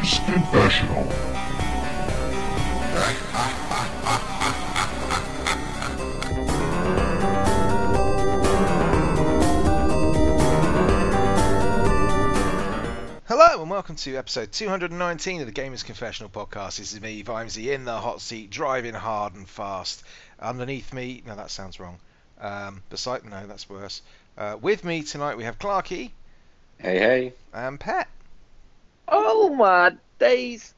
Games Confessional. Hello and welcome to episode 219 of the Gamers Confessional podcast. This is me, Vimesy, in the hot seat, driving hard and fast. Underneath me, no, that sounds wrong. Um, beside, no, that's worse. Uh, with me tonight we have Clarky Hey, hey. and Pet. Oh my days!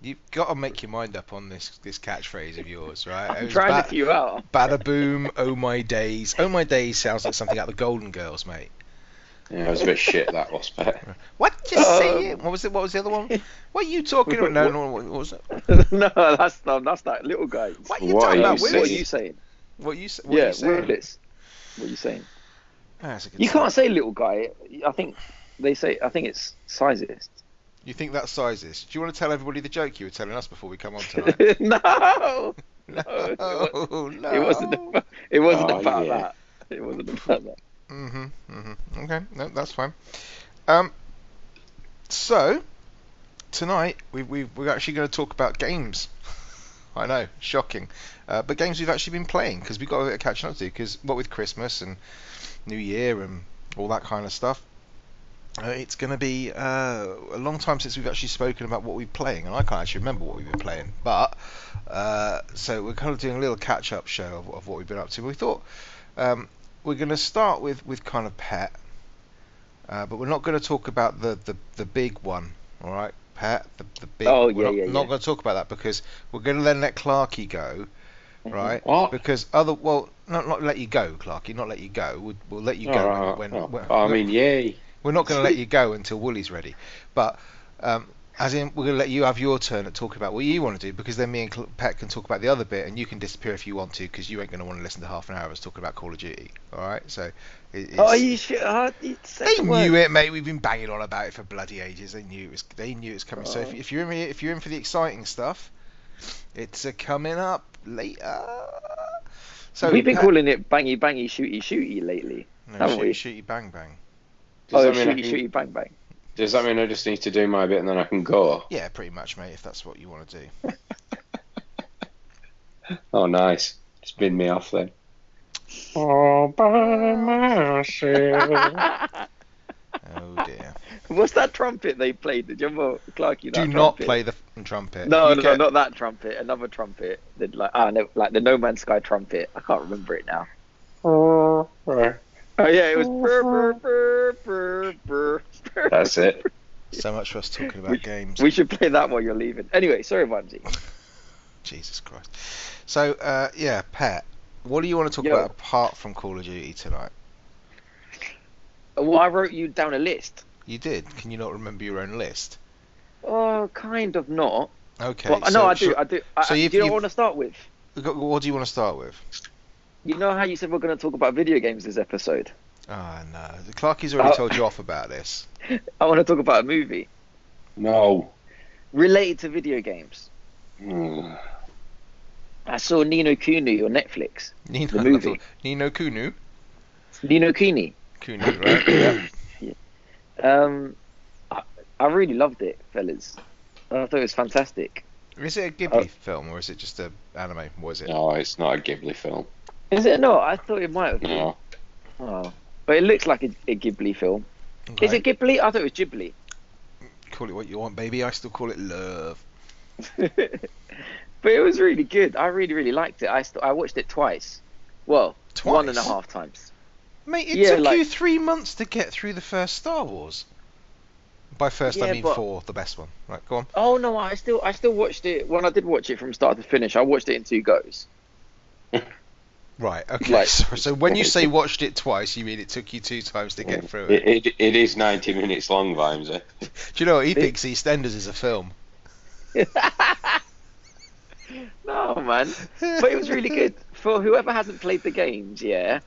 You've got to make your mind up on this this catchphrase of yours, right? It I'm trying ba- to few out. Bada boom, oh my days. Oh my days sounds like something out of the Golden Girls, mate. Yeah, it was a bit shit that was, but What you Um, saying? What was it? What was the other one? What are you talking about? No, no, what was it? no, that's not, that's that little guy. What are you What talking are about, you What are you saying? What you s- what are yeah, you saying? Willis. What are you saying? Ah, that's a good You sign. can't say little guy. I think they say. I think it's sizist. You think that size is? Do you want to tell everybody the joke you were telling us before we come on tonight? no, no, no, no. it wasn't. About, it wasn't Oh, about yeah. that. It wasn't about that. Mm-hmm. Mm-hmm. Okay. No, that's fine. Um. So tonight we we we're actually going to talk about games. I know, shocking, uh, but games we've actually been playing because we've got a bit of catching up to. Because what with Christmas and New Year and all that kind of stuff, it's going to be uh, a long time since we've actually spoken about what we're playing, and I can't actually remember what we've been playing. But uh, so we're kind of doing a little catch-up show of, of what we've been up to. We thought um, we're going to start with with kind of pet, uh, but we're not going to talk about the, the the big one. All right, pet, the the big. Oh, we're yeah, not, yeah, Not going to talk about that because we're going to then let Clarky go, right? what? Because other well, not not let you go, Clarky, not let you go. We'll, we'll let you go Oh, when, oh, when, oh, I mean, yay. We're not going to let you go until Woolly's ready. But um, as in, we're going to let you have your turn at talking about what you want to do because then me and Pet can talk about the other bit and you can disappear if you want to because you ain't going to want to listen to half an hour of us talking about Call of Duty. All right? So it, it's, Oh, you should. You said they the knew it, mate. We've been banging on about it for bloody ages. They knew it was. They knew it was coming. So if, Oh. if you're in, if you're in for the exciting stuff, it's uh, coming up later. So We've been Pet- calling it bangy bangy shooty shooty lately. no, haven't we? shooty bang bang. Does, oh, that mean I shooty can- shooty bang bang. does that mean I just need to do my bit and then I can go? Yeah, pretty much, mate. If that's what you want to do. Oh, nice. Spin me off then. All by myself. Oh dear. What's that trumpet they played? Did you remember Clarky? Do that not play the f***ing trumpet. No, You no, get- no, not that trumpet. Another trumpet. The, like, ah, no, like the No Man's Sky trumpet. I can't remember it now. Oh yeah, it was. Brr, brr, brr, brr, brr, brr. That's it. So much for us talking about We- games. We should play that while you're leaving. Anyway, sorry, Vimesy. Jesus Christ. So, uh, yeah, Pet, what do you want to talk Yo. about apart from Call of Duty tonight? Well, I wrote you down a list. You did. Can you not remember your own list? Oh, kind of not. Okay. But no, I do. shall- I do. I, so do you've- you know what I want to start with? What do you want to start with? You know how you said we're going to talk about video games this episode? Ah, no. Clarky's already Oh. told you off about this. I want to talk about a movie No. related to video games. Hmm. I saw Ni No Kuni on Netflix. Nino, The movie. Nino Kunu. Ni No Kuni. Kunu, right? yeah. Um, I, I really loved it, fellas. I thought it was fantastic. Is it a Ghibli Uh, film or is it just a anime? Was it? No, it's not a Ghibli film. Is it not? I thought it might have been. No. Oh. But it looks like a, a Ghibli film. Is it Ghibli? I thought it was Ghibli. Call it what you want, baby. I still call it love. but it was really good. I really, really liked it. I st- I watched it twice. Well, Twice? one and a half times. Mate, it Yeah, took like- you three months to get through the first Star Wars. By first, I mean but- four, the best one. Right, go on. Oh no, I still I still watched it when I did watch it from start to finish. I watched it in two goes. Right, okay. Like- so, so when you say watched it twice, you mean it took you two times to get through it. It, it, it is 90 minutes long, Vimesy. Do you know what? He thinks EastEnders is a film. no man, but it was really good for whoever hasn't played the games. Yeah.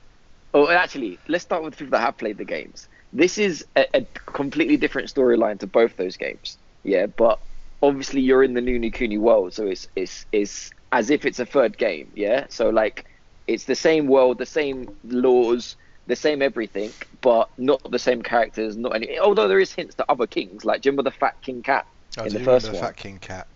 Oh, actually, let's start with people that have played the games. This is a, a completely different storyline to both those games. Yeah, but obviously you're in the Ni No Kuni world, so it's it's it's as if it's a third game. Yeah, so like it's the same world, the same laws, the same everything, but not the same characters. Not any. Although there is hints to other kings, like do you remember the fat King Cat I in the first remember the. Fat King Cat.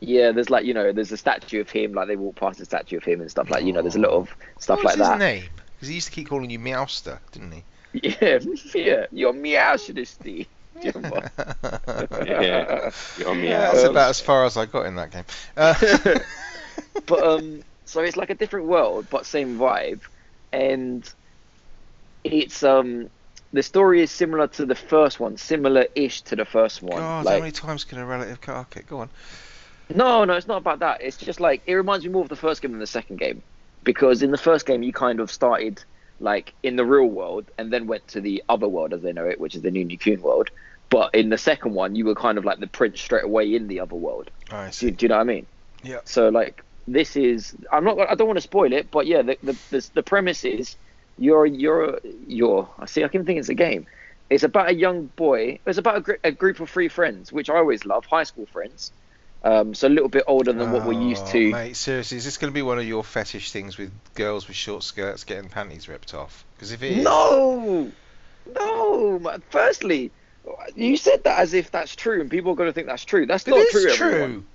Yeah, there's like you know, there's a statue of him. Like they walk past the statue of him and stuff like you know, there's a lot of stuff what was like his that. name? Because he used to keep calling you Meowster, didn't he? Yeah, yeah, you're meow Steve. Do you remember? Yeah. You're me Yeah, out. that's about as far as I got in that game. Uh, but um, so it's like a different world, but same vibe, and it's um, the story is similar to the first one, similar-ish to the first one. God, like, how many times can a relative car kick? go on. No, no, it's not about that. It's just like it reminds me more of the first game than the second game, because in the first game you kind of started like in the real world and then went to the other world as they know it, which is the New Coon world. But in the second one, you were kind of like the prince straight away in the other world. I Do, see. do you know what I mean? Yeah. So like this is I'm not I don't want to spoil it, but yeah, the the the, the premise is you're you're you're I see I can think it's a game. It's about a young boy. It's about a, gr- a group of three friends, which I always love, high school friends. Um, so a little bit older than what we're used Oh, to. Mate, seriously, is this going to be one of your fetish things with girls with short skirts getting panties ripped off? Because if it is, No, no. Firstly, you said that as if that's true, and people are going to think that's true. That's not true. true. everyone.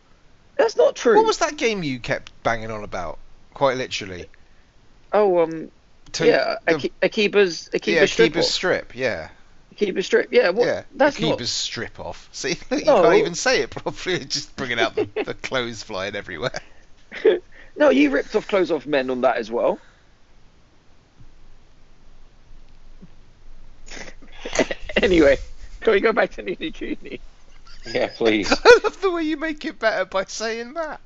That's not true. What was that game you kept banging on about? Quite literally. Oh, um, To- yeah, the- Aki- Akiba's Akiba's yeah, strip keeper's off. strip. Yeah, Akiba's strip. Yeah, what? yeah. That's the not. strip off. See, you No. can't even say it properly. Just bringing out the, the clothes flying everywhere. No, you ripped off clothes off men on that as well. anyway, can we go back to Nini Cooney? Yeah, please. I love the way you make it better by saying that.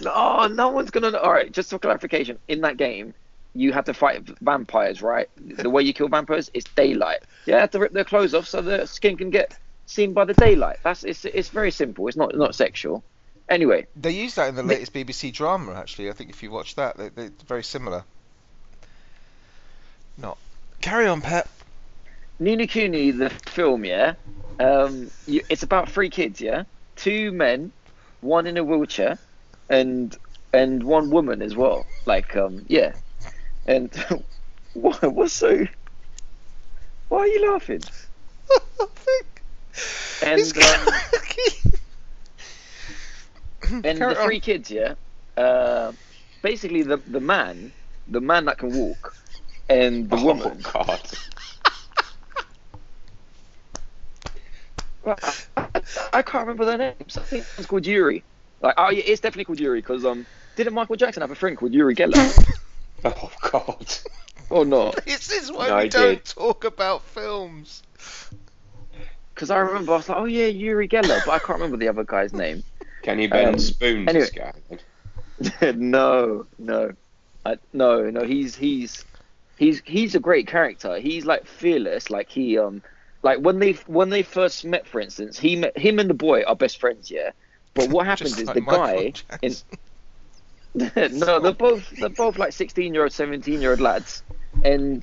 No, oh, no one's gonna. All right, just for clarification, in that game, you have to fight vampires, right? The way you kill vampires is daylight. You have to rip their clothes off so the skin can get seen by the daylight. That's it's it's very simple. It's not not sexual. Anyway, They use that in the They- latest BBC drama, actually. I think if you watch that, they, they're very similar. Not. Carry on, Pet. Nini Cooney, the film, yeah, um, you, it's about three kids, yeah, two men, one in a wheelchair, and and one woman as well. Like, um, yeah, and what, what's so? Why are you laughing? And, um, Carry and the on. three kids, yeah, uh, basically the the man, the man that can walk, and the oh, woman. God. I, I, I can't remember their names. I think it's called Yuri. Like, oh yeah, it's definitely called Yuri because um, didn't Michael Jackson have a friend called Yuri Geller? Oh, God. or not? This is why No, we I don't did. talk about films. Because I remember I was like, oh yeah, Yuri Geller, but I can't remember the other guy's name. Can you bend Um, spoons, anyway. this guy? no, no, I, no, no. He's he's he's he's a great character. He's like fearless. Like he um, like when they when they first met, for instance, he met him and the boy are best friends. Yeah, but what happens is like the Michael guy in no, they're both they're both like sixteen year old, seventeen year old lads, and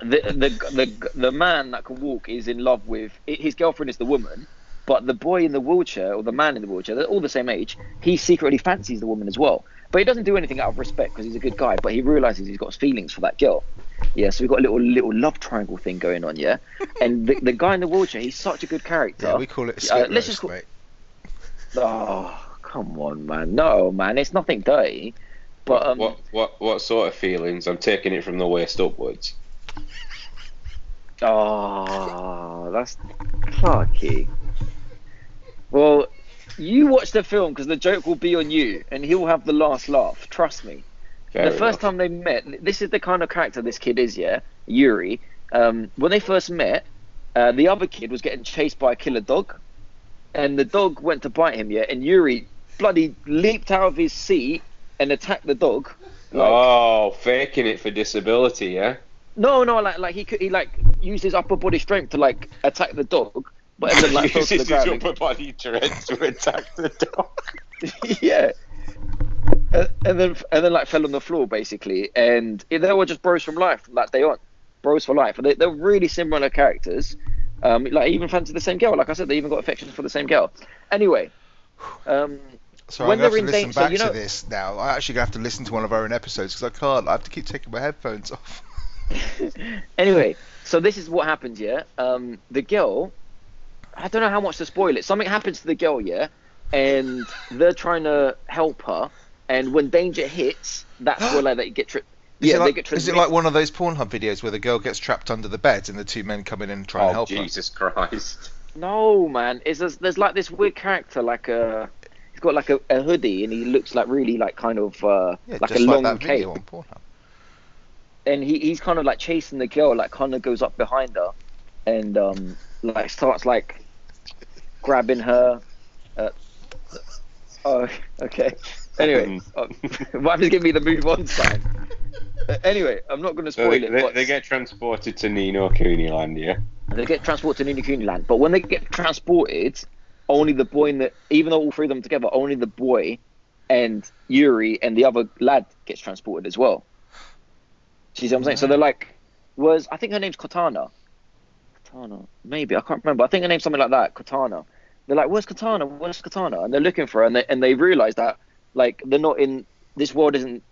the the the the man that can walk is in love with his girlfriend is the woman, but the boy in the wheelchair or the man in the wheelchair, they're all the same age. He secretly fancies the woman as well, but he doesn't do anything out of respect because he's a good guy. But he realizes he's got feelings for that girl. Yeah, so we've got a little little love triangle thing going on, yeah. And the, the guy in the wheelchair, he's such a good character. Yeah, we call it Uh, skip let's roast, just call- mate. Oh, come on, man. No, man, it's nothing dirty. But um, what, what, what sort of feelings? I'm taking it from the waist upwards. Oh, that's Clarky. Well, you watch the film because the joke will be on you, and he'll have the last laugh. Trust me. Fair the first enough. time they met, this is the kind of character this kid is. Yeah, Yuri. Um, when they first met, uh, the other kid was getting chased by a killer dog, and the dog went to bite him. Yeah, and Yuri bloody leaped out of his seat and attacked the dog. Like, oh, faking it for disability, yeah? No, no, like like he could he like used his upper body strength to like attack the dog, but and then like fell to the Uses his ground. and- upper body strength to attack the dog. yeah. Uh, and then and then like fell on the floor basically, and they were just bros from life from that day on, bros for life. And they, they're really similar characters. Um, like even fancy the same girl. Like I said, they even got affections for the same girl. Anyway, um, So when I'm going to they're have in to listen danger- back you know- to this now. I actually going to have to listen to one of our own episodes because I can't. I have to keep taking my headphones off. anyway, so this is what happens. Yeah, um, the girl, I don't know how much to spoil it. Something happens to the girl, yeah, and they're trying to help her, and when danger hits, that's where like they get tripped. Is, Yeah, it they like, get is it like one of those Pornhub videos where the girl gets trapped under the bed and the two men come in and try and Oh help Jesus Christ! No, man. Is there's, there's like this weird character, like a he's got like a, a hoodie, and he looks like really like kind of uh. Yeah, like just a long like that cape, video on Pornhub. and he he's kind of like chasing the girl, like kind of goes up behind her, and um like starts like grabbing her. Uh, oh, okay. Anyway, uh, wife is giving me the move on sign. Anyway, I'm not going to So spoil they, it. they, but they get transported to Nino Cooney Land, yeah. They get transported to Nini Cooney Land, but when they get transported, only the boy and the even though all three of them together, only the boy and Yuri and the other lad gets transported as well. See what I'm saying? So they're like, was I think her name's Katana. Katana, maybe I can't remember. I think her name's something like that. Katana. They're like, where's Katana? Where's Katana? And they're looking for her, and they and they realize that like they're not in this world isn't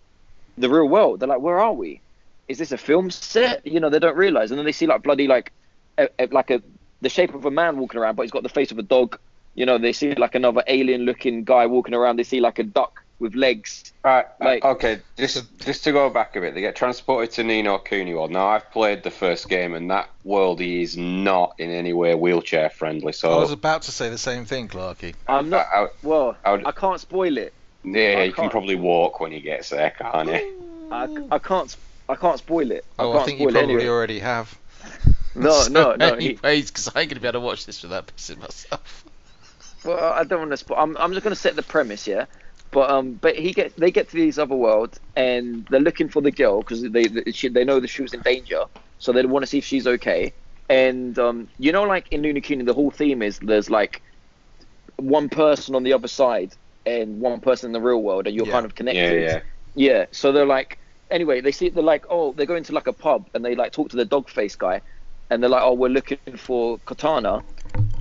the real world. They're like, where are we? Is this a film set? You know, they don't realize, and then they see like bloody like a, a, like a the shape of a man walking around, but he's got the face of a dog. You know, they see like another alien-looking guy walking around. They see like a duck with legs. Right. Uh, like- okay. Just just to go back a bit, they get transported to Nino Cooney World. Now I've played the first game, and that world is not in any way wheelchair friendly. So I was about to say the same thing, Clarky. I'm not. I- I- Well, I would- I can't spoil it. yeah, you can probably walk when he gets there, can't you? I, I can't. I can't spoil it. I Oh, can't I think you spoil it probably anyway. already have. No, so no, no. Anyways, because I ain't gonna be able to watch this without pissing myself. Well, I don't want to. Spo- I'm, I'm just going to set the premise, yeah. But um, but he get they get to these other worlds and they're looking for the girl because they they, she, they know that she was in danger, so they want to see if she's okay. And um, you know, like in Luna Kuni, the whole theme is there's like one person on the other side and one person in the real world, and you're Yeah. kind of Yeah, connected. yeah. Yeah, so they're like, anyway, they see, they're like, oh, they're going to like a pub and they like talk to the dog face guy, and they're like, oh, we're looking for Katana,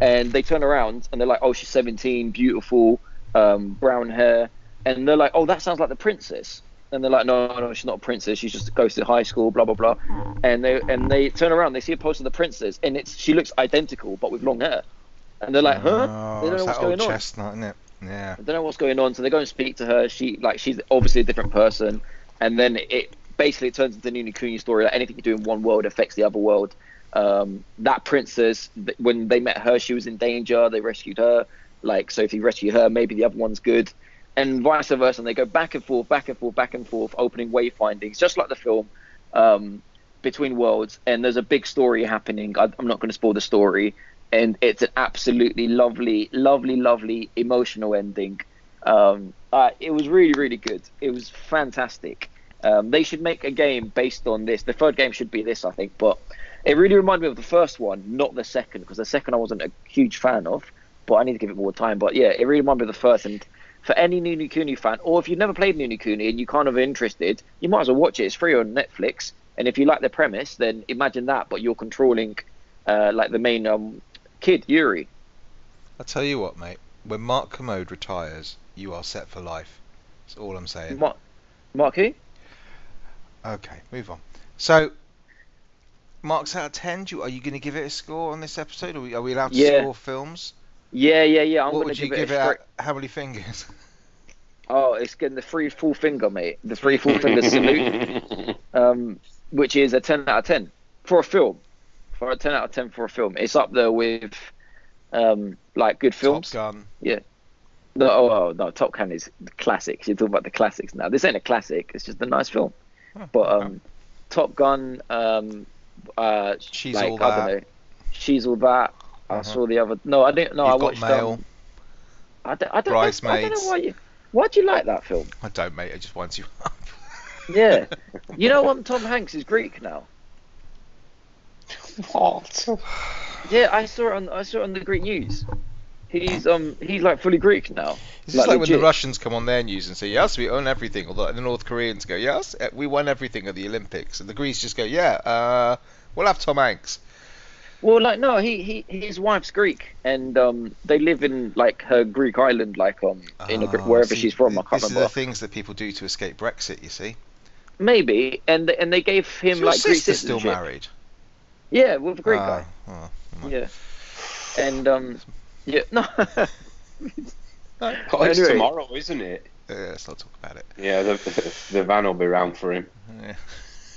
and they turn around and they're like, oh, she's 17, beautiful, um, brown hair, and they're like, oh, that sounds like the princess, and they're like, no, no, she's not a princess, she just goes to high school, blah blah blah, and they and they turn around, they see a poster of the princess, and it's she looks identical but with long hair, and they're like, huh? Oh, they don't know what's that old going on. chestnut, isn't it? Yeah. I don't know what's going on. So they go and speak to her. She like she's obviously a different person, and then it basically turns into the Ni No Kuni story. Like anything you do in one world affects the other world. Um, that princess, when they met her, she was in danger. They rescued her. Like so, if you rescue her, maybe the other one's good, and vice versa. And they go back and forth, back and forth, back and forth, opening wayfindings, just like the film. Um, between worlds, and there's a big story happening. I, I'm not going to spoil the story, and it's an absolutely lovely, lovely, lovely emotional ending. Um, uh, it was really, really good. It was fantastic. Um, they should make a game based on this. The third game should be this, I think, but it really reminded me of the first one, not the second, because the second I wasn't a huge fan of. But I need to give it more time. But yeah, it really reminded me of the first. And for any Ni No Kuni fan, or if you've never played Ni No Kuni and you're kind of interested, you might as well watch it. It's free on Netflix. And if you like the premise, then imagine that, but you're controlling uh, like the main um, kid, Yuri. I tell you what, mate. When Mark Kermode retires, you are set for life. That's all I'm saying. Mark, Mark who? Okay, move on. So, marks out of ten. Do you, are you going to give it a score on this episode? Are we, are we allowed to Yeah. score films? Yeah, yeah, yeah. I'm what gonna would you give, it it? a straight. At, how many fingers? Oh, it's getting the three full finger, mate. The three full finger salute, um, which is a ten out of ten for a film. For a ten out of ten for a film, it's up there with um, like good films. Top Gun. Yeah. No, oh, oh, no, Top Gun is the classics. You're talking about the classics now. This ain't a classic. It's just a nice film. But okay. um, Top Gun, um, uh, She's like, all I that. don't know. She's all that. I Uh-huh. saw the other. No, I didn't. No, You've I got watched. Mail. Um, I don't. I don't, know, I don't know why you. Why do you like that film? I don't, mate. It just winds you up. Yeah. you know, um, Tom Hanks is Greek now. what? Yeah, I saw it on. I saw it on the Greek news. He's um. He's like fully Greek now. It's just like when the. Russians come on their news and say, "Yes, we own everything," or the, the North Koreans go, "Yes, eh, we won everything at the Olympics," and the Greeks just go, "Yeah, uh, we'll have Tom Hanks." Well, like no, he, he his wife's Greek, and um, they live in like her Greek island, like um, in a, Gr- Ah, wherever see, she's from. I can't this remember. is the things that people do to escape Brexit. You see, Maybe, and and they gave him Is your like Greek sister still married? Yeah, with a Greek Ah, guy. oh, Yeah. and um, yeah, no, Oh, it's Anyway. tomorrow, isn't it? Uh, let's not talk about it. Yeah, the, the van will be round for him. Yeah.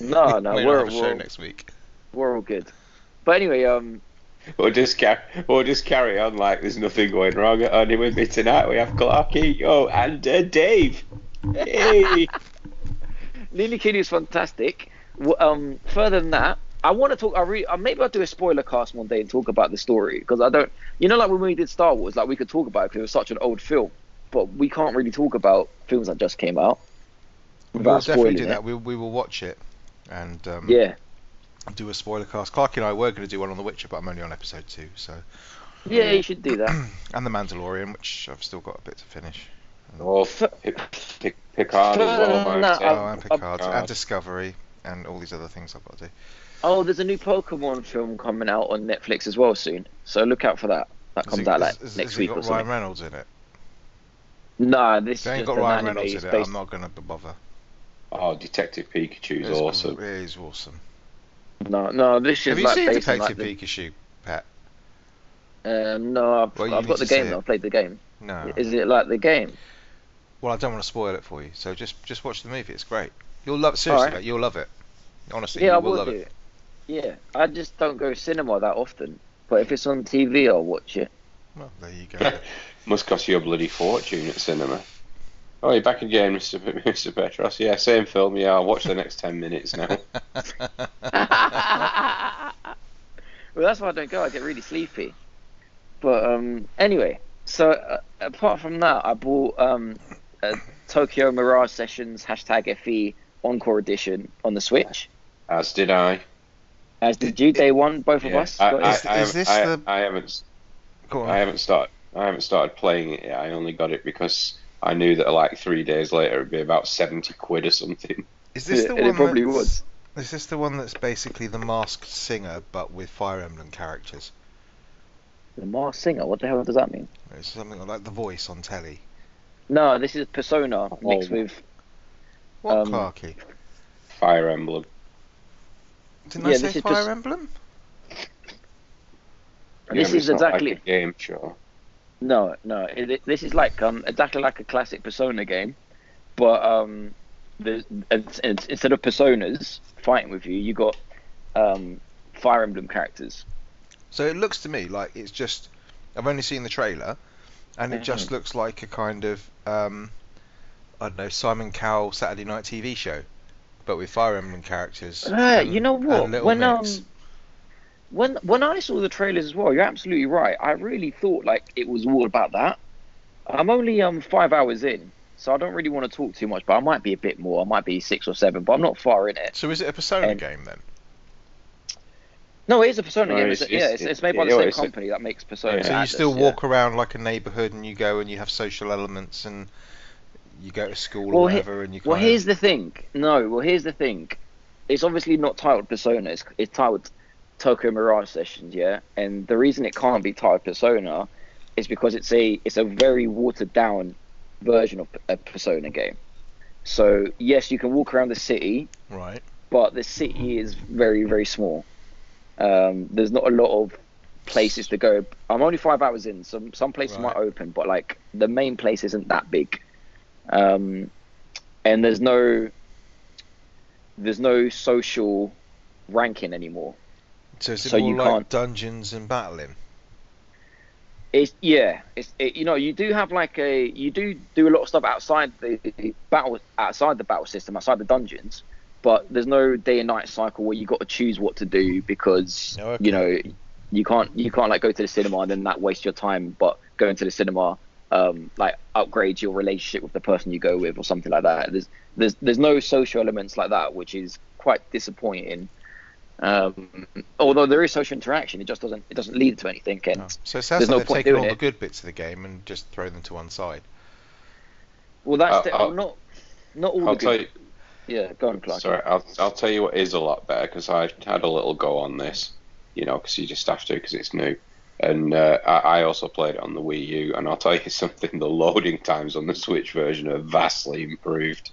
no, no, we we're have a show we're, next week. we're all good. But anyway, um, We'll just carry, we'll just carry on like there's nothing going wrong. Only with me tonight we have Clarky, oh, and uh, Dave. Hey. Lily Kitty is fantastic. W- Um, further than that, I want to talk. I re- uh, maybe I'll do a spoiler cast one day and talk about the story because I don't. You know, like when we did Star Wars, like we could talk about it because it was such an old film, but we can't really talk about films that just came out We'll definitely spoiling do it. that. We, we will watch it and um, Yeah, do a spoiler cast. Clark and I were going to do one on The Witcher, but I'm only on episode two. So, yeah, you should do that. and The Mandalorian, which I've still got a bit to finish. Oh, Pic- Pic- Picard as well. No, might no, say. I've- oh, and I've- Picard, Picard. and Discovery, and all these other things I've got to do. Oh, there's a new Pokemon film coming out on Netflix as well soon, so look out for that. That comes it- out has- like has- next has it week got or something. Ryan Reynolds in it. Nah, this If they is ain't just got Ryan. Reynolds in it, based- I'm not going to bother. Oh, Detective Pikachu's It's- awesome. It is awesome. No, no, this is Have you like seen based on, Detective like, Pikachu, Pat? um, no, I've, Well, I've got the game. it. though, I've played the game. No. Is it like the game? Well, I don't want to spoil it for you, so just just watch the movie. It's great. You'll love seriously, Alright. mate, you'll love it. Honestly, yeah, you I will will love do it. it. Yeah, I just don't go to cinema that often. But if it's on TV, I'll watch it. Well, there you go. Must cost you a bloody fortune at cinema. Oh, you're back again, Mr. P- Mr. Petros. Yeah, same film. Yeah, I'll watch the next ten minutes now. well, that's why I don't go. I get really sleepy. But um, anyway, so uh, apart from that, I bought um, a Tokyo Mirage Sessions hashtag FE Encore Edition on the Switch. As did I. As did you, day one, both of us. I, I, it. Is- I, is this I, the- I haven't. I haven't started. I haven't started playing it yet. I only got it because I knew that like three days later it'd be about seventy quid or something. Is this the and one it probably that's, was. Is this the one that's basically the Masked Singer but with Fire Emblem characters? The Masked Singer. What the hell does that mean? It's something like the voice on telly. No, this is Persona mixed Oh. with. What, Um, Clarky? Fire Emblem. Didn't yeah, I this say is Fire Pers- Emblem? This but is it's exactly like a game show. No, no. It, it- this is like um exactly like a classic Persona game, but um, the it's, it's, instead of personas fighting with you, you got um Fire Emblem characters. So it looks to me like it's just. I've only seen the trailer, and it just Mhm. looks like a kind of um, I don't know Simon Cowell Saturday Night TV show, but with Fire Emblem characters. Uh, and- you know what? When um, Mix. When when I saw the trailers as well, you're absolutely right. I really thought like it was all about that. I'm only um five hours in, so I don't really want to talk too much. But I might be a bit more. I might be six or seven, but I'm not far in it. So is it a Persona and- game then? No, it is a Persona No, game. it's- It's, it's- yeah, it's, it's made by it- the same it's a- company that makes Persona. So you Atlus, still yeah. walk around like a neighbourhood and you go and you have social elements and you go to school Well, or he- whatever and you Well, kind here's the thing. No, well, here's the thing. It's obviously not titled Persona. It's, it's titled Tokyo Mirage Sessions, yeah. And the reason it can't be titled Persona is because it's a it's a very watered down version of a Persona game. So yes, you can walk around the city, right. but the city is very very small. Um, there's not a lot of places to go. I'm only five hours in. Some some places Right. might open, but like the main place isn't that big. Um, and there's no there's no social ranking anymore. So is it So more you like can't- dungeons and battling? It's yeah. It's it, you know you do have like a you do do a lot of stuff outside the battle outside the battle system outside the dungeons, but there's no day and night cycle where you got to choose what to do because Oh, okay. you know you can't you can't like go to the cinema and then that waste your time. But going to the cinema um, like upgrades your relationship with the person you go with or something like that. There's there's there's no social elements like that, which is quite disappointing. Um, although there is social interaction, it just doesn't it doesn't lead to anything. And Oh. So it sounds there's no like they've point taken all doing the good bits of the game and just throw them to one side. Well, that's I'll- the, I'll- not not all I'll the good. you. Yeah, go on, Clark. Sorry, I'll, I'll tell you what is a lot better because I had a little go on this, you know, because you just have to because it's new. And uh, I, I also played it on the Wii U, and I'll tell you something: the loading times on the Switch version are vastly improved.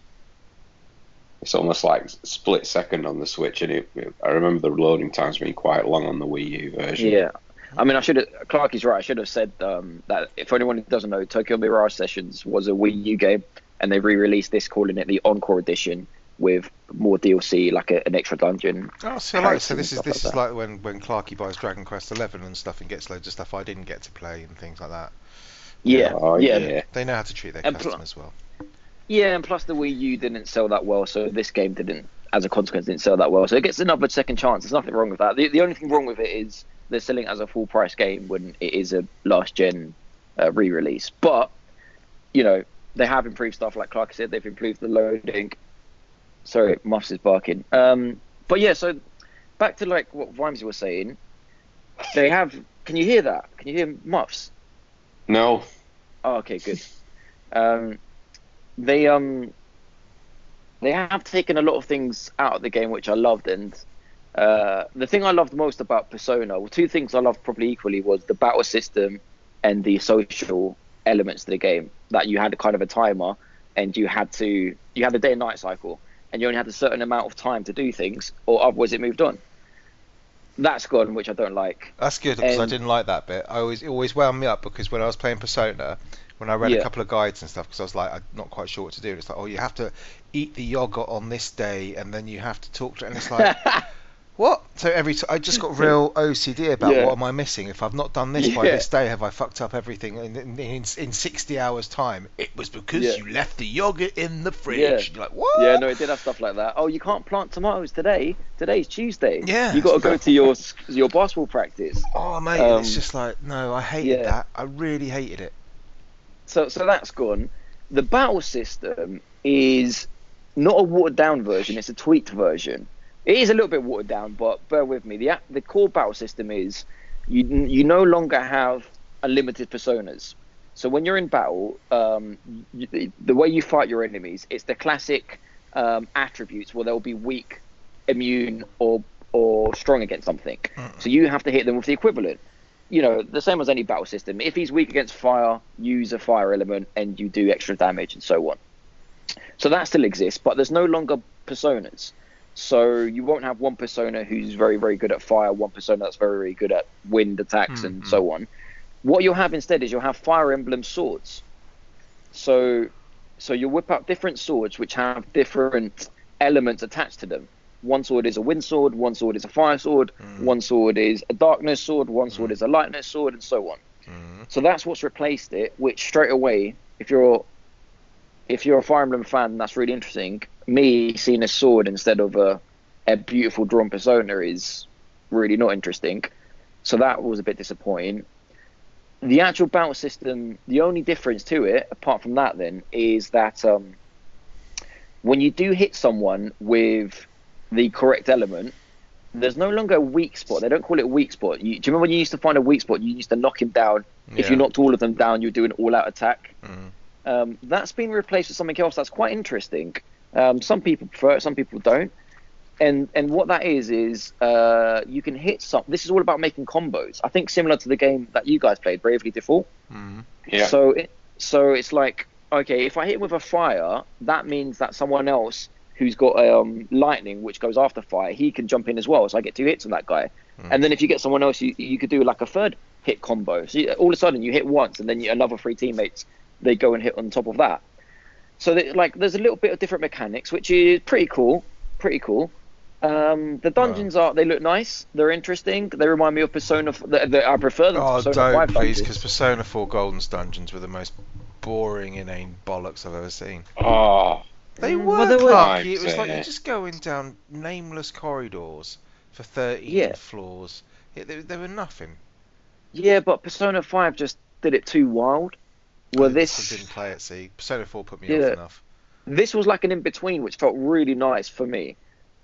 It's almost like split second on the Switch, and it, I remember the loading times being quite long on the Wii U version. Yeah, I mean, I should have. Clark is right. I should have said um, that if anyone doesn't know, Tokyo Mirage Sessions was a Wii U game, and they re-released this, calling it the Encore Edition with more DLC, like a, an extra dungeon. Oh, so like, so this is this stuff is like like when when Clarky buys Dragon Quest Eleven and stuff and gets loads of stuff I didn't get to play and things like that. Yeah, Oh, yeah, yeah. They know how to treat their And pl- customers well. Yeah, and plus the Wii U didn't sell that well, so this game didn't, as a consequence, didn't sell that well. So it gets another second chance. There's nothing wrong with that. The, the only thing wrong with it is they're selling it as a full price game when it is a last gen uh, re release. But, you know, they have improved stuff, like Clark said, they've improved the loading. Sorry, Muffs is barking. Um, but yeah, so back to like what Vimesy was saying. They have. Can you hear that? Can you hear Muffs? No. Oh, okay, good. Um, they um, they have taken a lot of things out of the game which I loved, and uh, the thing I loved most about Persona, well, two things I loved probably equally was the battle system and the social elements to the game. That you had kind of a timer, and you had to you had a day and night cycle, and you only had a certain amount of time to do things, or otherwise it moved on. That's gone, which I don't like. That's good because I um, didn't like that bit. I always it always wound me up because when I was playing Persona, when I read a couple of guides and stuff, because I was like I'm not quite sure what to do. It's like oh you have to eat the yogurt on this day and then you have to talk to and it's like what? So every t- I just got real OCD about Yeah. what am I missing if I've not done this by this day have I fucked up everything in in, in, in 60 hours time? It was because Yeah. you left the yogurt in the fridge. Yeah. You're like what? Yeah, no, it did have stuff like that. Oh, you can't plant tomatoes today. Today's Tuesday. Yeah. You got to go to your your basketball practice. Oh mate, Um, it's just like no, I hated yeah. that. I really hated it. So so that's gone. The battle system is not a watered down version. It's a tweaked version. It is a little bit watered down, but bear with me. The the core battle system is you you no longer have unlimited personas. So when you're in battle, um, you, the- the way you fight your enemies, it's the classic um, attributes where they'll be weak, immune, or or strong against something. So you have to hit them with the equivalent. You know, the same as any battle system. If he's weak against fire, use a fire element and you do extra damage and so on. So that still exists, but there's no longer personas. So you won't have one persona who's very, very good at fire, one persona that's very, very good at wind attacks and Mhm. so on. What you'll have instead is you'll have fire emblem swords. So so you'll whip out different swords which have different elements attached to them. One sword is a wind sword, one sword is a fire sword, Mm. one sword is a darkness sword, one sword Mm. is a lightness sword, and so on. Mm. So that's what's replaced it. Which straight away, if you're if you're a Fire Emblem fan, that's really interesting. Me seeing a sword instead of a a beautiful drawn persona is really not interesting. So that was a bit disappointing. The actual battle system, the only difference to it, apart from that, then, is that um, when you do hit someone with the correct element, there's no longer a weak spot. They don't call it a weak spot. You, do you remember when you used to find a weak spot? You used to knock him down. If you knocked all of them down, you do an all-out attack. Mm. Um, that's been replaced with something else that's quite interesting. Um, some people prefer it, some people don't. And and what that is is uh, you can hit some. This is all about making combos. I think similar to the game that you guys played, Bravely Default. Mm. Yeah. So it, so it's like okay, if I hit with a fire, that means that someone else who's got um, lightning, which goes after fire, he can jump in as well. So I get two hits on that guy. Mm. And then if you get someone else, you you could do like a third hit combo. So you, all of a sudden you hit once, and then you, another three teammates they go and hit on top of that. So that, like there's a little bit of different mechanics, which is pretty cool, pretty cool. Um, the dungeons are they look nice, they're interesting. They remind me of Persona. The, the, I prefer them. Oh, Persona don't 5 please, because Persona 4 Golden's dungeons were the most boring, inane bollocks I've ever seen. Oh, They Mm, were well, they were- clunky. It was like Yeah. you're just going down nameless corridors for 13 Yeah. floors. It, they, they were nothing. Yeah, but Persona 5 just did it too wild. Well, I this didn't play it. See, Persona 4 put me Yeah. off enough. this was like an in between, which felt really nice for me.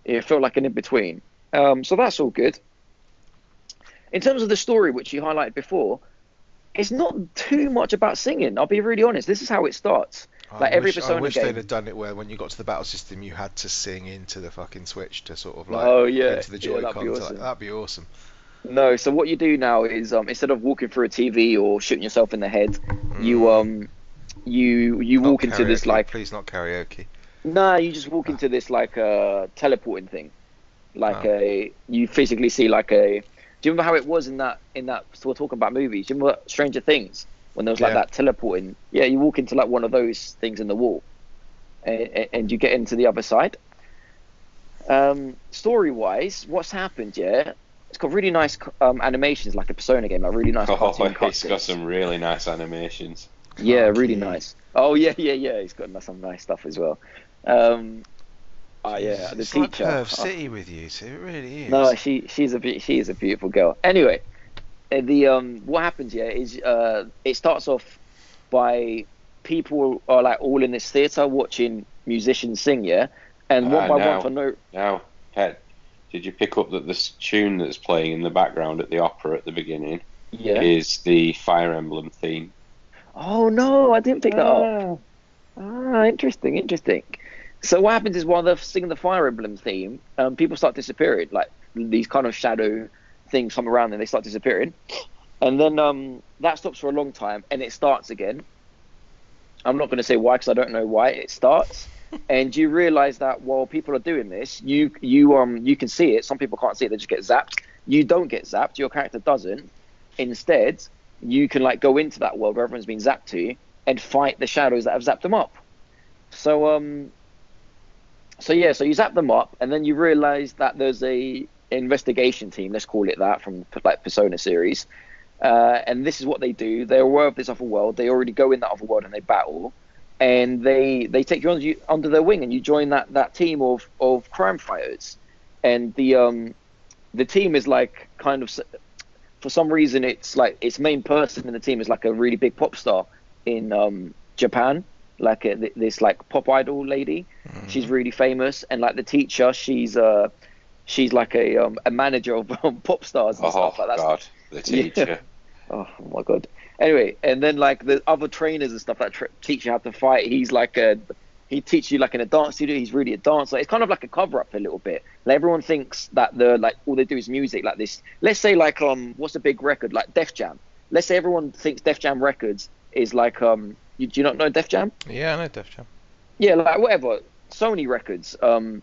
It felt like an in between. Um, so that's all good. In terms of the story, which you highlighted before, it's not too much about singing. I'll be really honest. This is how it starts. I Like every wish, I Persona wish game. they'd have done it where when you got to the battle system, you had to sing into the fucking switch to sort of like Oh, yeah. into the Yeah, that'd be awesome. Like, that'd be awesome. No, so what you do now is um, instead of walking through a TV or shooting yourself in the head, you Mm. um, you you Not walk into this like please not karaoke. Nah, you just walk into this like uh, teleporting thing, like Oh. a you physically see like a Do you remember how it was in that in that? So we're talking about movies. Do you remember Stranger Things when there was like Yeah. that teleporting? Yeah, you walk into like one of those things in the wall, and, and you get into the other side. Um, story wise, what's happened? Yeah, it's got really nice um, animations, like a Persona game, like really nice. Oh, cartoon it's got some really nice animations. Yeah, really nice. Oh yeah, yeah, yeah. He's got some nice stuff as well. Um, oh yeah, the it's teacher. like Perv oh, City with you, so it really is. no, she she's a be- she is a beautiful girl. Anyway, uh, the um what happens here is uh it starts off by people are like all in this theater watching musicians sing, yeah, and one Ah, by now. one for no Now, Ted, did you pick up that this tune that's playing in the background at the opera at the beginning yeah. is the Fire Emblem theme? Oh no, I didn't pick that up. Ah, interesting, interesting. So what happens is while they're singing the Fire Emblem theme, um, people start disappearing. Like these kind of shadow things come around and they start disappearing. And then um, that stops for a long time and it starts again. I'm not going to say why because I don't know why it starts. and you realize that while people are doing this, you you um you can see it. Some people can't see it; they just get zapped. You don't get zapped. Your character doesn't. Instead, you can like go into that world where everyone's been zapped to and fight the shadows that have zapped them up. So um, so yeah, so you zap them up, and then you realize that there's a investigation team, let's call it that, from like Persona series. Uh, and this is what they do. They're aware of this other world. They already go in that other world and they battle, and they they take you under, you under their wing, and you join that that team of of crime fighters. And the um the team is like kind of for some reason it's like its main person in the team is like a really big pop star in um Japan, like a, this like pop idol lady. Mm-hmm. She's really famous, and like the teacher, she's uh she's like a um, a manager of um, pop stars and Oh, stuff like that. God, the teacher. Oh my god. Anyway, and then like the other trainers and stuff that teach you how to fight. He's like a he teaches you like in a dance studio. He's really a dancer. It's kind of like a cover up a little bit. Like everyone thinks that the like all they do is music. Like this. Let's say like um what's a big record like Def Jam. Let's say everyone thinks Def Jam Records is like um you, do you not know Def Jam? Yeah, I know Def Jam. yeah, like whatever. Sony Records, um,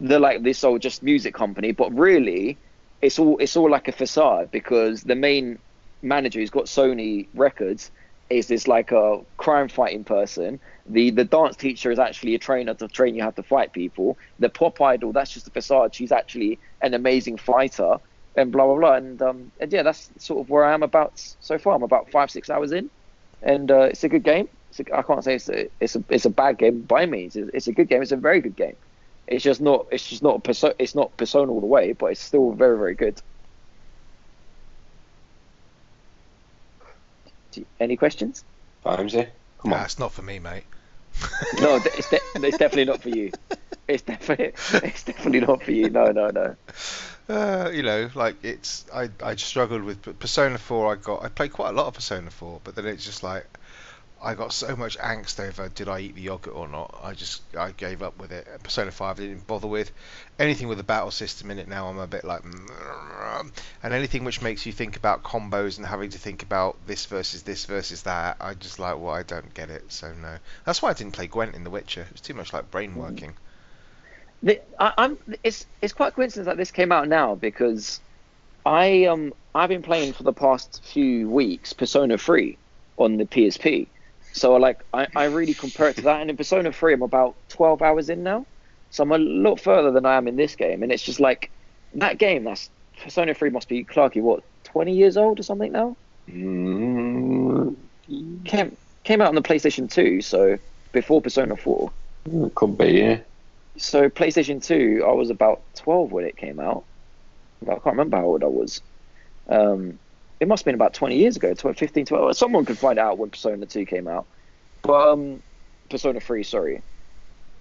they're like this old just music company, but really, it's all it's all like a facade because the main manager who's got Sony Records is this like a crime fighting person. The the dance teacher is actually a trainer to train you how to fight people. The pop idol, that's just a facade. She's actually an amazing fighter, and blah blah blah. And um, and yeah, that's sort of where I am about so far. I'm about five six hours in, and uh, it's a good game. I can't say it's a, it's a it's a bad game by means. It's, it's a good game. It's a very good game. It's just not it's just not perso- it's not persona all the way, but it's still very very good. You- Any questions? Vimesy, come on. Nah, on. it's not for me, mate. No, it's, de- it's definitely not for you. It's definitely it's definitely not for you. No, no, no. Uh, you know, like it's I I struggled with Persona 4. I got I played quite a lot of Persona 4, but then it's just like I got so much angst over did I eat the yogurt or not. I just I gave up with it. Persona 5 I didn't bother with anything with a battle system in it. Now I'm a bit like "Mm." and anything which makes you think about combos and having to think about this versus this versus that. I just like well I don't get it. So no. That's why I didn't play Gwent in The Witcher. It was too much like brain working. The, I, it's it's quite coincidence that this came out now because I um I've been playing for the past few weeks Persona 3 on the PSP. So like I, I really compare it to that and in Persona 3 I'm about 12 hours in now. So I'm a lot further than I am in this game and it's just like that game that's Persona 3 must be Clarky what 20 years old or something now. Mm, Came came out on the PlayStation 2 so before Persona 4. could be, yeah. So PlayStation 2, I was about 12 when it came out. I can't remember how old I was. Um, it must have been about 20 years ago, 12, 15, 12. Someone could find out when Persona 2 came out. But um, Persona 3, sorry.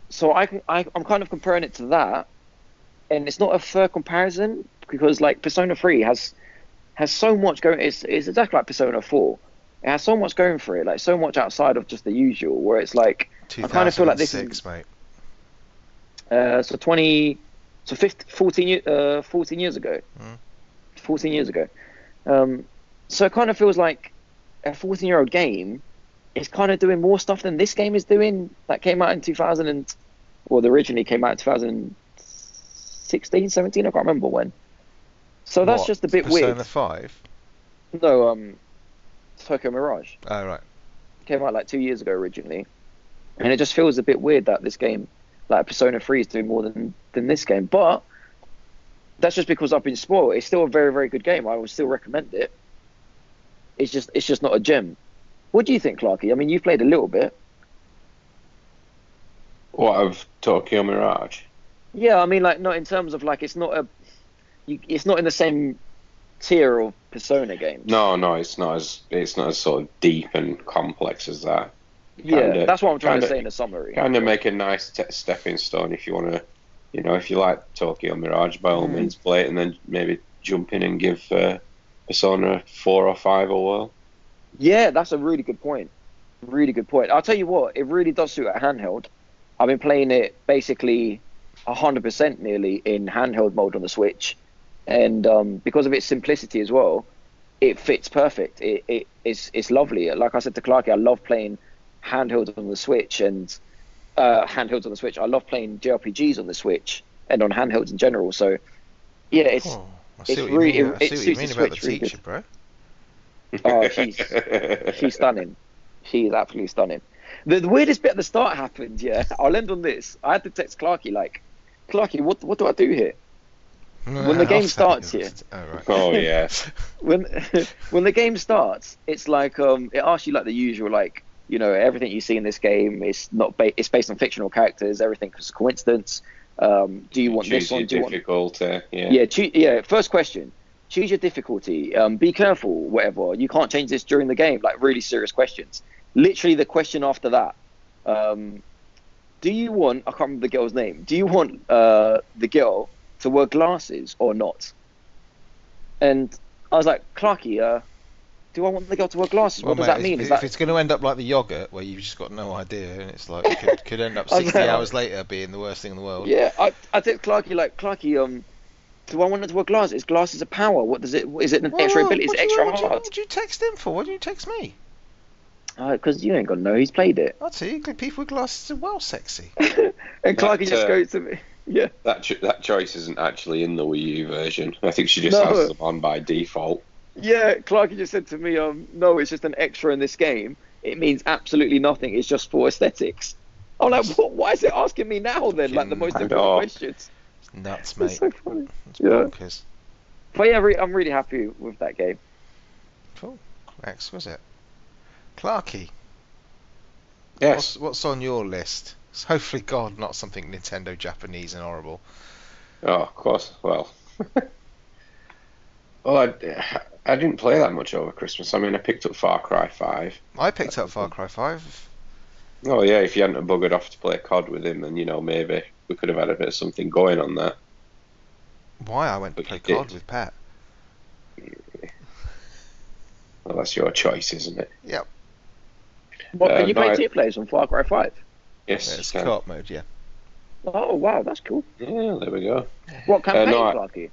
So I, can- I, I'm kind of comparing it to that, and it's not a fair comparison because like Persona 3 has has so much going. It's, it's exactly like Persona 4. It has so much going for it, like so much outside of just the usual. Where it's like I kind of feel like this is 2006, mate. uh, so 20, so 15, 14, uh, 14 years ago. Mm. 14 years ago. Um, so it kind of feels like a 14 year old game is kind of doing more stuff than this game is doing. That came out in 2000 and, well, the originally came out in 2016, 17, I can't remember when. So that's What, just a bit weird. Persona 5? No, um, Tokyo Mirage Oh, right. came out like two years ago originally, and it just feels a bit weird that this game, like Persona 3, is doing more than than this game. But that's just because I've been spoiled. It's still a very very good game. I would still recommend it. It's just it's just not a gem. What do you think, Clarky? I mean, you've played a little bit. What of Tokyo Mirage? Yeah, I mean, like not in terms of like it's not a, you, it's not in the same tier of Persona games. No, no, it's not as it's not as sort of deep and complex as that. yeah, kinda- that's what I'm trying to kinda- say in a summary. Kind of make a nice te- stepping stone if you want to, you know, if you like Tokyo Mirage, by all Mm. means play it, and then maybe jump in and give uh, Persona four or five a whirl. Yeah, that's a really good point. Really good point. I'll tell you what, it really does suit a handheld. I've been playing it basically 100% nearly in handheld mode on the Switch. And um, because of its simplicity as well, it fits perfect. It, it it's, it's lovely. Like I said to Clarky, I love playing handhelds on the Switch and uh, handhelds on the Switch. I love playing JRPGs on the Switch and on handhelds in general. So, yeah, it's Oh, it's really- mean, I it- it suits the about the Switch really teacher, bro. Oh, she's- she's stunning. She is absolutely stunning. The, the weirdest bit at the start happened. Yeah, I'll end on this. I had to text Clarky like, Clarky, what what do I do here? When the game I'll starts tell here. Oh, right. oh yeah, When when the game starts, it's like um, it asks you like the usual like, you know, everything you see in this game is not ba- it's based on fictional characters. Everything is coincidence. Um, do you want choose this one? your Do you want difficulty. Yeah. yeah, choo- yeah. First question: choose your difficulty. Um, be careful, whatever. You can't change this during the game. Like really serious questions. Literally, the question after that: um, Do you want? I can't remember the girl's name. Do you want uh, the girl to wear glasses or not? And I was like, Clarky, uh, do I want the girl to wear glasses? Well, what does mate, that mean? If, Is if that it's going to end up like the yogurt, where you've just got no idea, and it's like could, could end up 60 hours later being the worst thing in the world. Yeah, I I did Clarky like Clarky. Um, do I want her to wear glasses? Glasses are power. What does it? Is it an Well, extra what ability? Is do it you- extra what do you- hard? What do you text him for? Why do you text me? Because you ain't gonna know. He's played it. I'll tell you, people with glasses are well sexy. and Clarky That, just uh, goes to me. Yeah. That cho- that choice isn't actually in the Wii U version. I think she just No. has them on by default. Yeah, Clarky just said to me, um, no, it's just an extra in this game. It means absolutely nothing. It's just for aesthetics. I'm like, what? Why is it asking me now then? Like the most important know. questions. It's nuts, It's mate. so funny. It's yeah. bonkers. But yeah, re- I'm really happy with that game. Cool. Exquisite. Clarky, Yes. what's, what's on your list? So hopefully, God, not something Nintendo Japanese and horrible. Oh, of course. Well. well, I, I didn't play that much over Christmas. I mean, I picked up Far Cry 5. I picked up Far Cry 5. Oh, yeah, if you hadn't buggered off to play COD with him, then, you know, maybe we could have had a bit of something going on there. Why I went to play COD did. with Pat. Well, that's your choice, isn't it? Yep. What, Uh, can you no, play I- two players on Far Cry 5? Yes. It's you co-op mode, yeah. Oh, wow, that's cool. Yeah, there we go. What campaign, no, I- Clarky?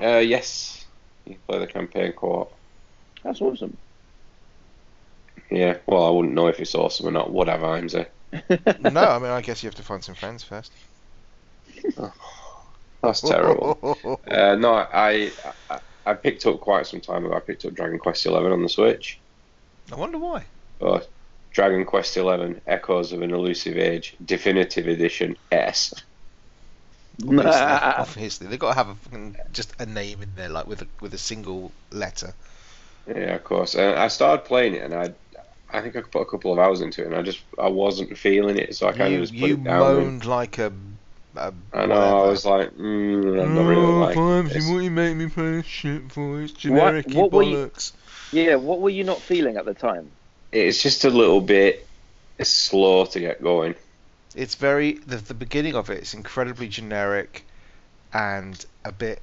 Uh, yes. You play the campaign co-op. That's awesome. Yeah, well, I wouldn't know if it's awesome or not. Whatever, I'm say. no, I mean, I guess you have to find some friends first. That's terrible. Uh, no, I, I I picked up quite some time ago. I picked up Dragon Quest XI on the Switch. I wonder why. But Dragon Quest XI: Echoes of an Elusive Age Definitive Edition S. Obviously, obviously. they've got to have a, fucking- just a name in there, like with a with a single letter. Yeah, of course. And I started playing it, and I I think I put a couple of hours into it, and I just I wasn't feeling it, so I kind you of just put you it down. and- moaned like a. a I know. I was like, mm, I'm not really like. this. what you make me play this shit for? It's generic what were you- bollocks. yeah, what were you not feeling at the time? It's just a little bit slow to get going. It's very the the beginning of it. It's incredibly generic, and a bit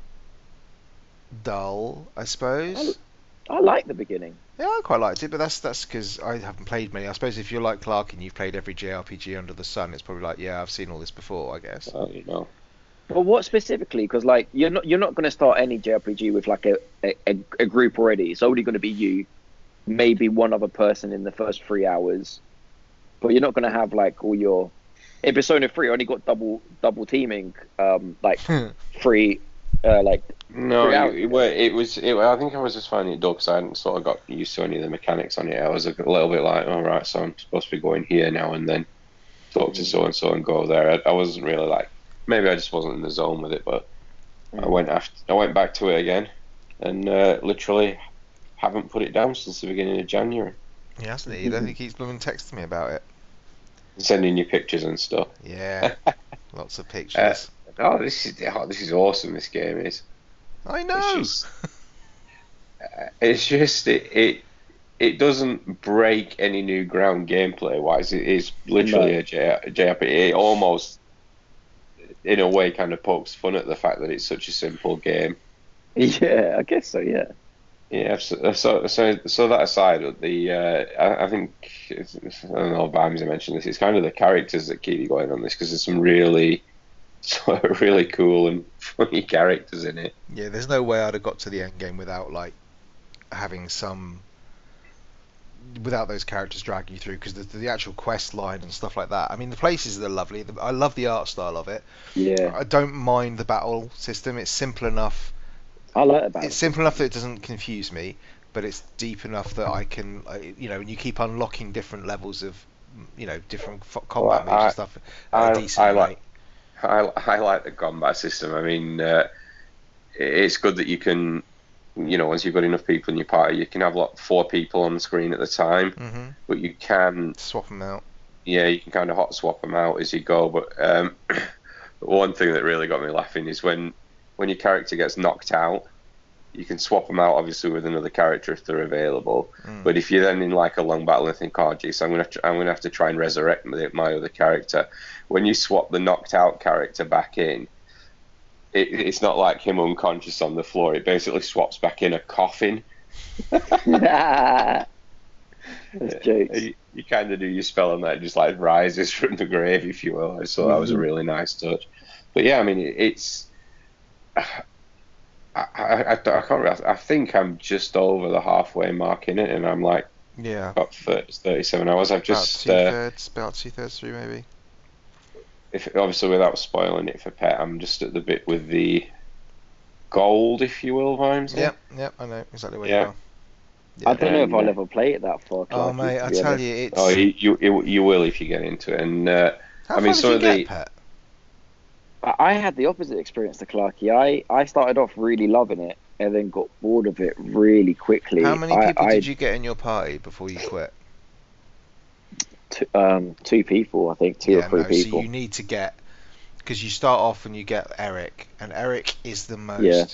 dull, I suppose. I like the beginning. Yeah, I quite liked it, but that's that's because I haven't played many. I suppose if you're like Clark and you've played every JRPG under the sun, it's probably like, yeah, I've seen all this before. I guess. Well, you know. But what specifically? Because like you're not you're not going to start any JRPG with like a, a, a- a group already. It's only going to be you, maybe one other person in the first three hours. But you're not going to have like all your. In Persona 3, I only got double double teaming, um, like three Uh, like No, Throughout- it, it, it was. It, I think I was just finding it dull because I hadn't sort of got used to any of the mechanics on it. I was a little bit like, all right, so I'm supposed to be going here now and then talk to so and so and go there. I, I wasn't really like. Maybe I just wasn't in the zone with it, but I Mm. went after. I went back to it again, and uh, literally haven't put it down since the beginning of January. He hasn't he? Either. He keeps blooming texting me about it. Sending you pictures and stuff. Yeah, lots of pictures. Uh, oh, this is oh, this is awesome. This game is. I know. just- uh, It's just it, it it doesn't break any new ground gameplay wise. It is literally No. a J- JRPG. It almost, in a way, kind of pokes fun at the fact that it's such a simple game. Yeah, I guess so. Yeah. Yeah. So so so, so that aside, the uh, I, I think it's, I don't know if Bamsy mentioned this. It's kind of the characters that keep you going on this because there's some really sort of really cool and funny characters in it. Yeah, there's no way I'd have got to the end game without like having some without those characters dragging you through because the, the actual quest line and stuff like that. I mean, the places are lovely. I love the art style of it. Yeah. I don't mind the battle system. It's simple enough. I like about It's it. simple enough that it doesn't confuse me, but it's deep enough that I can, uh, you know, and you keep unlocking different levels of, you know, different combat Well, moves I- and stuff I- decent I like-. I, I like the combat system. I mean, uh, it's good that you can, you know, once you've got enough people in your party, you can have like four people on the screen at the time, hmm but you can, Swap them out. yeah, you can kind of hot swap them out as you go. But um, one thing that really got me laughing is when when your character gets knocked out, you can swap them out obviously with another character if they're available. Mm. But if you're then in like a long battle and think, oh geez, I'm gonna I'm gonna have to try and resurrect my, my other character. When you swap the knocked out character back in, it, it's not like him unconscious on the floor. It basically swaps back in a coffin. That's jokes. You, you kind of do your spell and that it just like rises from the grave, if you will. I thought that was a Mhm. really nice touch. But yeah, I mean, it, it's. I, I, I, I can't. Really, I think I'm just over the halfway mark in it, and I'm like Yeah. about 30, 37 hours. I've just about two uh, thirds, about two thirds through maybe. if obviously without spoiling it for pet, I'm just at the bit with the gold, if you will, Vimes. Yep, yep, I know exactly where Yeah. you are. I don't know if I'll uh, ever play it that far. Oh mate, I be tell honest. you, it's. Oh, you, you you you will if you get into it, and uh, How I far mean, did some you of get, the- Pet? I had the opposite experience to Clarky. I, I started off really loving it and then got bored of it really quickly. How many people I, did you get in your party before you quit? t- um, two people, I think, two yeah, or three no, people. So you need to get because you start off and you get Erik, and Erik is the most Yeah.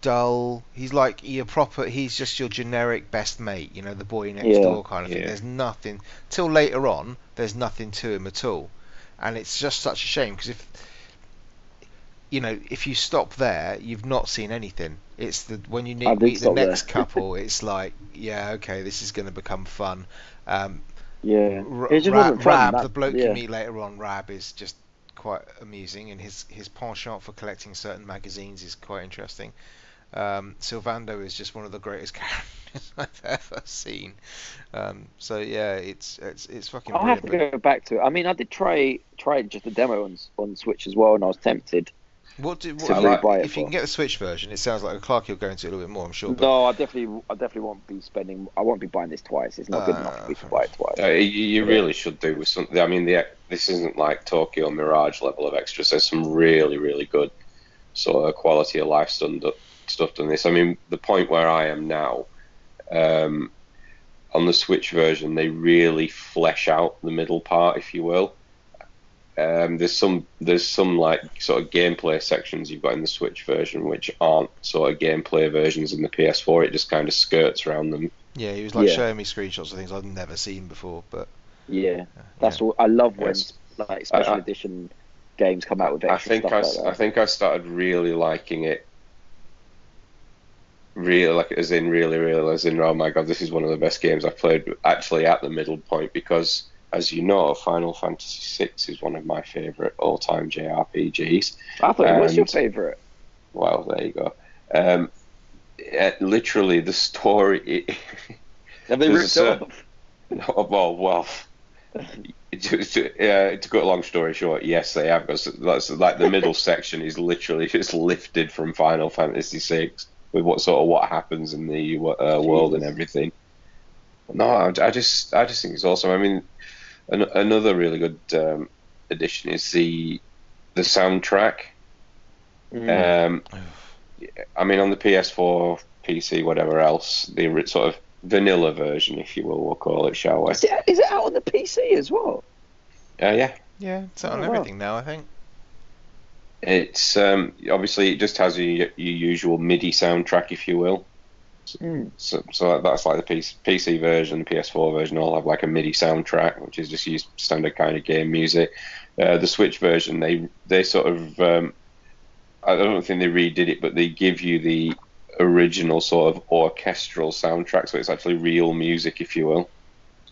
dull. He's like your proper. He's just your generic best mate. You know, the boy next Yeah. door kind of thing. There's nothing till later on. There's nothing to him at all, and it's just such a shame because if you know if you stop there, you've not seen anything. It's the when you I meet, the next couple, it's like yeah, okay, this is going to become fun. Um, yeah, R- Rab. Rab, that- the bloke yeah. you meet later on, Rab is just quite amusing, and his his penchant for collecting certain magazines is quite interesting. Um, Sylvando is just one of the greatest characters I've ever seen. Um, so yeah, it's it's it's fucking I'll have to go back to it. I mean, I did try try just a demo on on Switch as well, and I was tempted. But what do, what, like- like, buy it if you for. can get the Switch version, it sounds like a Clark you'll go into it a little bit more, I'm sure. But No, I definitely, I definitely won't be spending. I won't be buying this twice. It's not good enough for me to Uh, buy it twice. Uh, you, you really should do with something. I mean, the this isn't like Tokyo Mirage level of extras. There's some really, really good sort of quality of life stuff, stuff done this. I mean, the point where I am now, um, on the Switch version, they really flesh out the middle part, if you will. Um, there's some there's some like sort of gameplay sections you've got in the Switch version which aren't sort of gameplay versions in the PS4. It just kind of skirts around them. yeah, he was like Yeah. showing me screenshots of things I'd never seen before. But Yeah, that's yeah. all. I love when Yes. like special I- edition games come out with I extra think stuff I, like s- that. I think I started really liking it. Really, like as in really, really, as in oh my god, this is one of the best games I've played. Actually, at the middle point because, as you know, Final Fantasy VI is one of my favorite all-time JRPGs. I thought it was your favorite. Well, there you go. Um, eh, literally, the story. Have they ripped off? Oh, well, well, Just, uh, to cut a long story short, yes, they have. Because that's like the middle section is literally just lifted from Final Fantasy VI with what sort of what happens in the uh, world and everything. No, I, I just I just think it's awesome. I mean, an, another really good um, addition is the the soundtrack. Mm. Um, I mean, on the PS4, PC, whatever else, the sort of vanilla version, if you will, we'll call it, shall we? Is it, is it out on the PC as well? Uh, yeah, Yeah, it's on Oh, wow. everything now, I think. it's um, obviously it just has your, your usual MIDI soundtrack, if you will. Mm. So, so that's like the PC, PC version, the PS4 version all have like a MIDI soundtrack, which is just use standard kind of game music. Uh, the Switch version, they they sort of, um, I don't think they redid it, but they give you the original sort of orchestral soundtrack, so it's actually real music, if you will,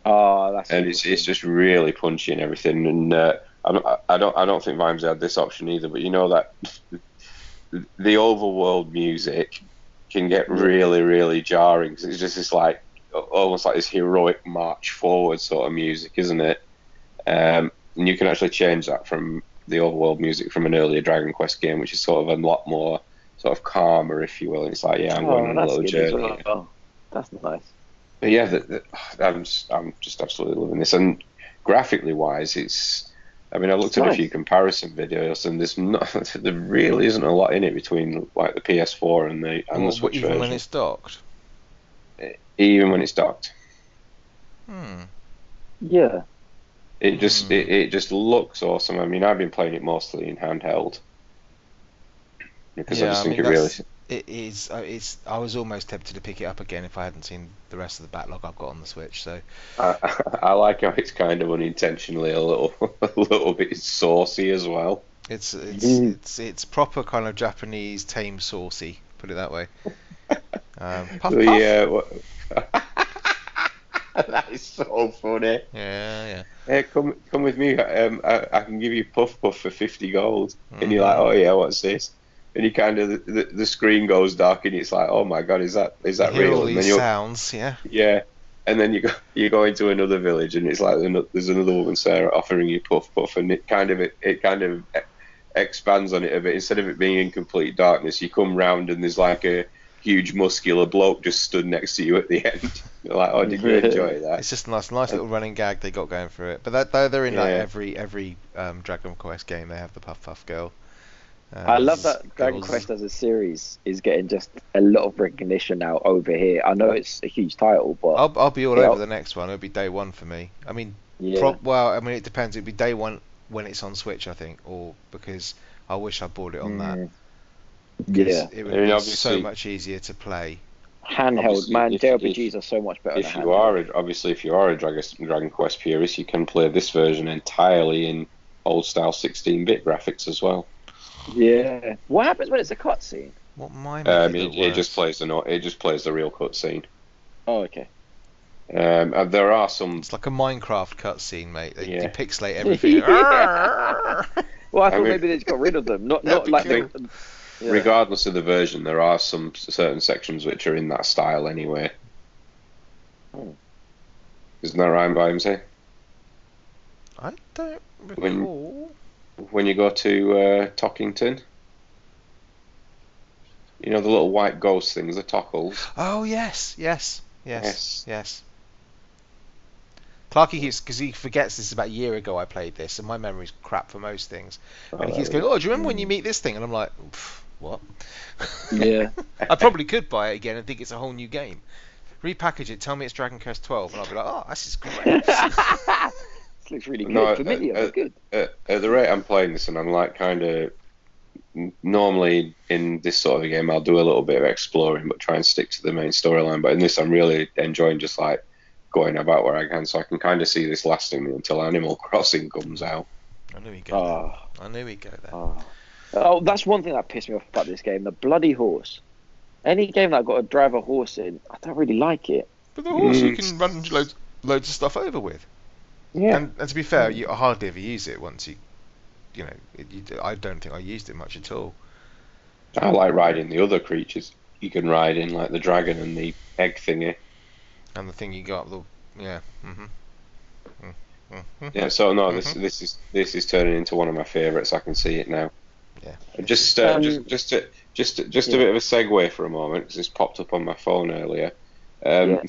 Oh, that's and it's it's just really punchy and everything. And uh, I don't I don't I don't think Vimes had this option either, but you know that the overworld music can get really, really jarring because it's just this like almost like this heroic march forward sort of music, isn't it? Um, and you can actually change that from the overworld music from an earlier Dragon Quest game, which is sort of a lot more sort of calmer, if you will. And it's like, yeah, I'm going oh, on a little journey. well. That's nice. But yeah, the, the, I'm just, I'm just absolutely loving this. And graphically wise, it's. I mean, I looked It's at a few comparison videos, and there's not, there really isn't a lot in it between like the PS4 and the and Well, the what- Switch even version, when it's docked. even when it's docked. Hmm. Yeah. It Yeah. just Hmm. it, it just looks awesome. I mean, I've been playing it mostly in handheld because I Yeah, just I think mean, it really. It is. uh, It's. I was almost tempted to pick it up again if I hadn't seen the rest of the backlog I've got on the Switch. So I, I like how it's kind of unintentionally a little a little bit saucy as well. it's it's Mm. it's it's proper kind of Japanese tame saucy. Put it that way. Um, puff, The, puff. uh, that is so funny. Yeah, yeah. Hey, come come with me. Um, I, I can give you puff puff for fifty gold. And you're like, oh yeah, what's this? And you kind of the, the screen goes dark, and it's like, oh my god, is that is that You hear real? all And then these sounds. Yeah. yeah, and then you go you go into another village, and it's like there's another woman Sarah offering you puff puff, and it kind of it, it kind of e- expands on it a bit. Instead of it being in complete darkness, you come round and there's like a huge muscular bloke just stood next to you at the end. You're like, oh, did you enjoy that? It's just a nice, nice little running gag they got going through it. But that, though they're in like Yeah. every every um, Dragon Quest game, they have the Puff Puff girl. Um, I love that Dragon girls- Quest as a series is getting just a lot of recognition now over here. I know it's a huge title, but I'll, I'll be all Yeah. over the next one. It'll be day one for me. I mean, yeah, prob- well, I mean it depends. It'll be day one when it's on Switch, I think, or because I wish I bought it on that. Mm. 'cause yeah, it would I mean, be so much easier to play. handheld man. if- JRPGs if- are so much better. If than you handheld. are a, obviously if you are a Dragon, Dragon Quest purist, you can play this version entirely in old style 16-bit graphics as well. Yeah. What happens when it's a cutscene? What my Um, it, it just plays the no- it just plays the real cutscene. Oh, okay. Um, and there are some It's like a Minecraft cutscene, mate. They Yeah. depixelate everything. Well, I I thought mean- maybe they just got rid of them. Not not like cool. the, yeah. regardless of the version, there are some certain sections which are in that style anyway. Hmm. Isn't that right, Vimesy? I don't recall. When you go to uh, Tockington, you know the little white ghost things, the tockles. Oh yes, yes, yes, Yes. yes. Clarky keeps because he forgets this is about a year ago I played this, and my memory's crap for most things. Oh, and he keeps going, "Oh, do you remember when you meet this thing?" And I'm like, "What?" Yeah. I probably could buy it again and think it's a whole new game. Repackage it, tell me it's Dragon Quest 12, and I'll be like, "Oh, this is great." this looks really good. No, Familiar, uh, but good. at, at the rate I'm playing this, and I'm like kind of normally in this sort of a game, I'll do a little bit of exploring, but try and stick to the main storyline. But in this, I'm really enjoying just like going about where I can, so I can kind of see this lasting me until Animal Crossing comes out. I knew he'd go Oh, there. I knew he'd go there. oh. oh, that's one thing that pissed me off about this game. The bloody horse. Any game that I've got to drive a horse in, I don't really like it. But the horse you Mm. can run loads, loads of stuff over with. Yeah. And, and to be fair, you hardly ever use it once you, you know, it, you, I don't think I used it much at all. I like riding the other creatures. You can ride in like the dragon and the egg thingy. And the thing you got, the yeah, hmm Mhm. Yeah, so no, this this is this is turning into one of my favourites. I can see it now. Yeah. Just uh, Um, just just a, just just yeah. a bit of a segue for a moment because this popped up on my phone earlier. Um,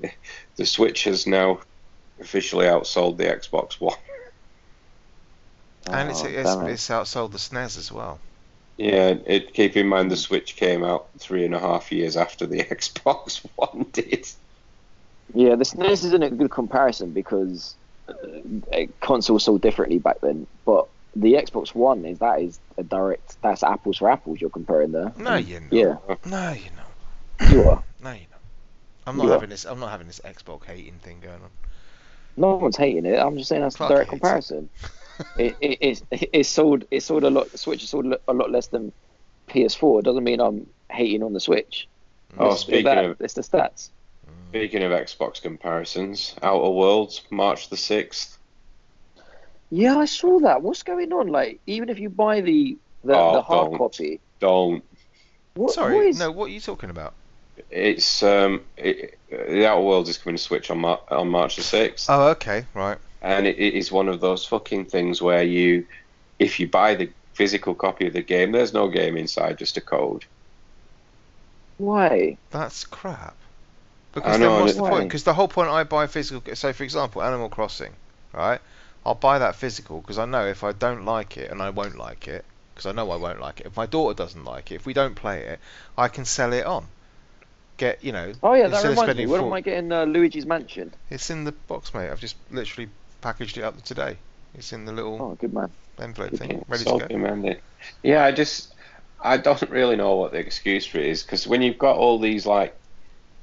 the Switch has now officially outsold the Xbox One. And it's, Oh, it's, damn it. it's outsold the SNES as well. Yeah, it, keep in mind the Switch came out three and a half years after the Xbox One did. Yeah, the SNES isn't a good comparison because uh, consoles sold differently back then. But the Xbox One is that is a direct. That's apples for apples. You're comparing there. No, you're not. Yeah, No, you're not. you are. No, you're not. I'm not You are. having this. I'm not having this Xbox hating thing going on. No one's hating it. I'm just saying that's Clark a direct hates it. comparison. it, it, it's it's sold it's sold a lot. Switch is sold a lot less than PS4. It doesn't mean I'm hating on the Switch. Oh, It's- it's speaking that- of it's the stats. speaking of Xbox comparisons, Outer Worlds, March the sixth. Yeah, I saw that. What's going on? Like, even if you buy the the, Oh, the hard don't. copy, Don't. what, Sorry, what is, no. What are you talking about? It's um, it, the Outer Worlds is coming to Switch on Mar- on March the sixth. Oh, okay, right. and it, it is one of those fucking things where you, if you buy the physical copy of the game, there's no game inside, just a code. why? That's crap. I Because know, then what's the it- point? Because the whole point I buy physical. So, for example, Animal Crossing, right? I'll buy that physical because I know if I don't like it, and I won't like it, because I know I won't like it. If my daughter doesn't like it, if we don't play it, I can sell it on. Get you know. Oh yeah, that reminds me. spending When four- am I getting uh, Luigi's Mansion? It's in the box, mate. I've just literally packaged it up today. It's in the little Oh, good man. envelope Okay, thing, ready so to go. demanding. Yeah, I just, I don't really know what the excuse for it is because when you've got all these like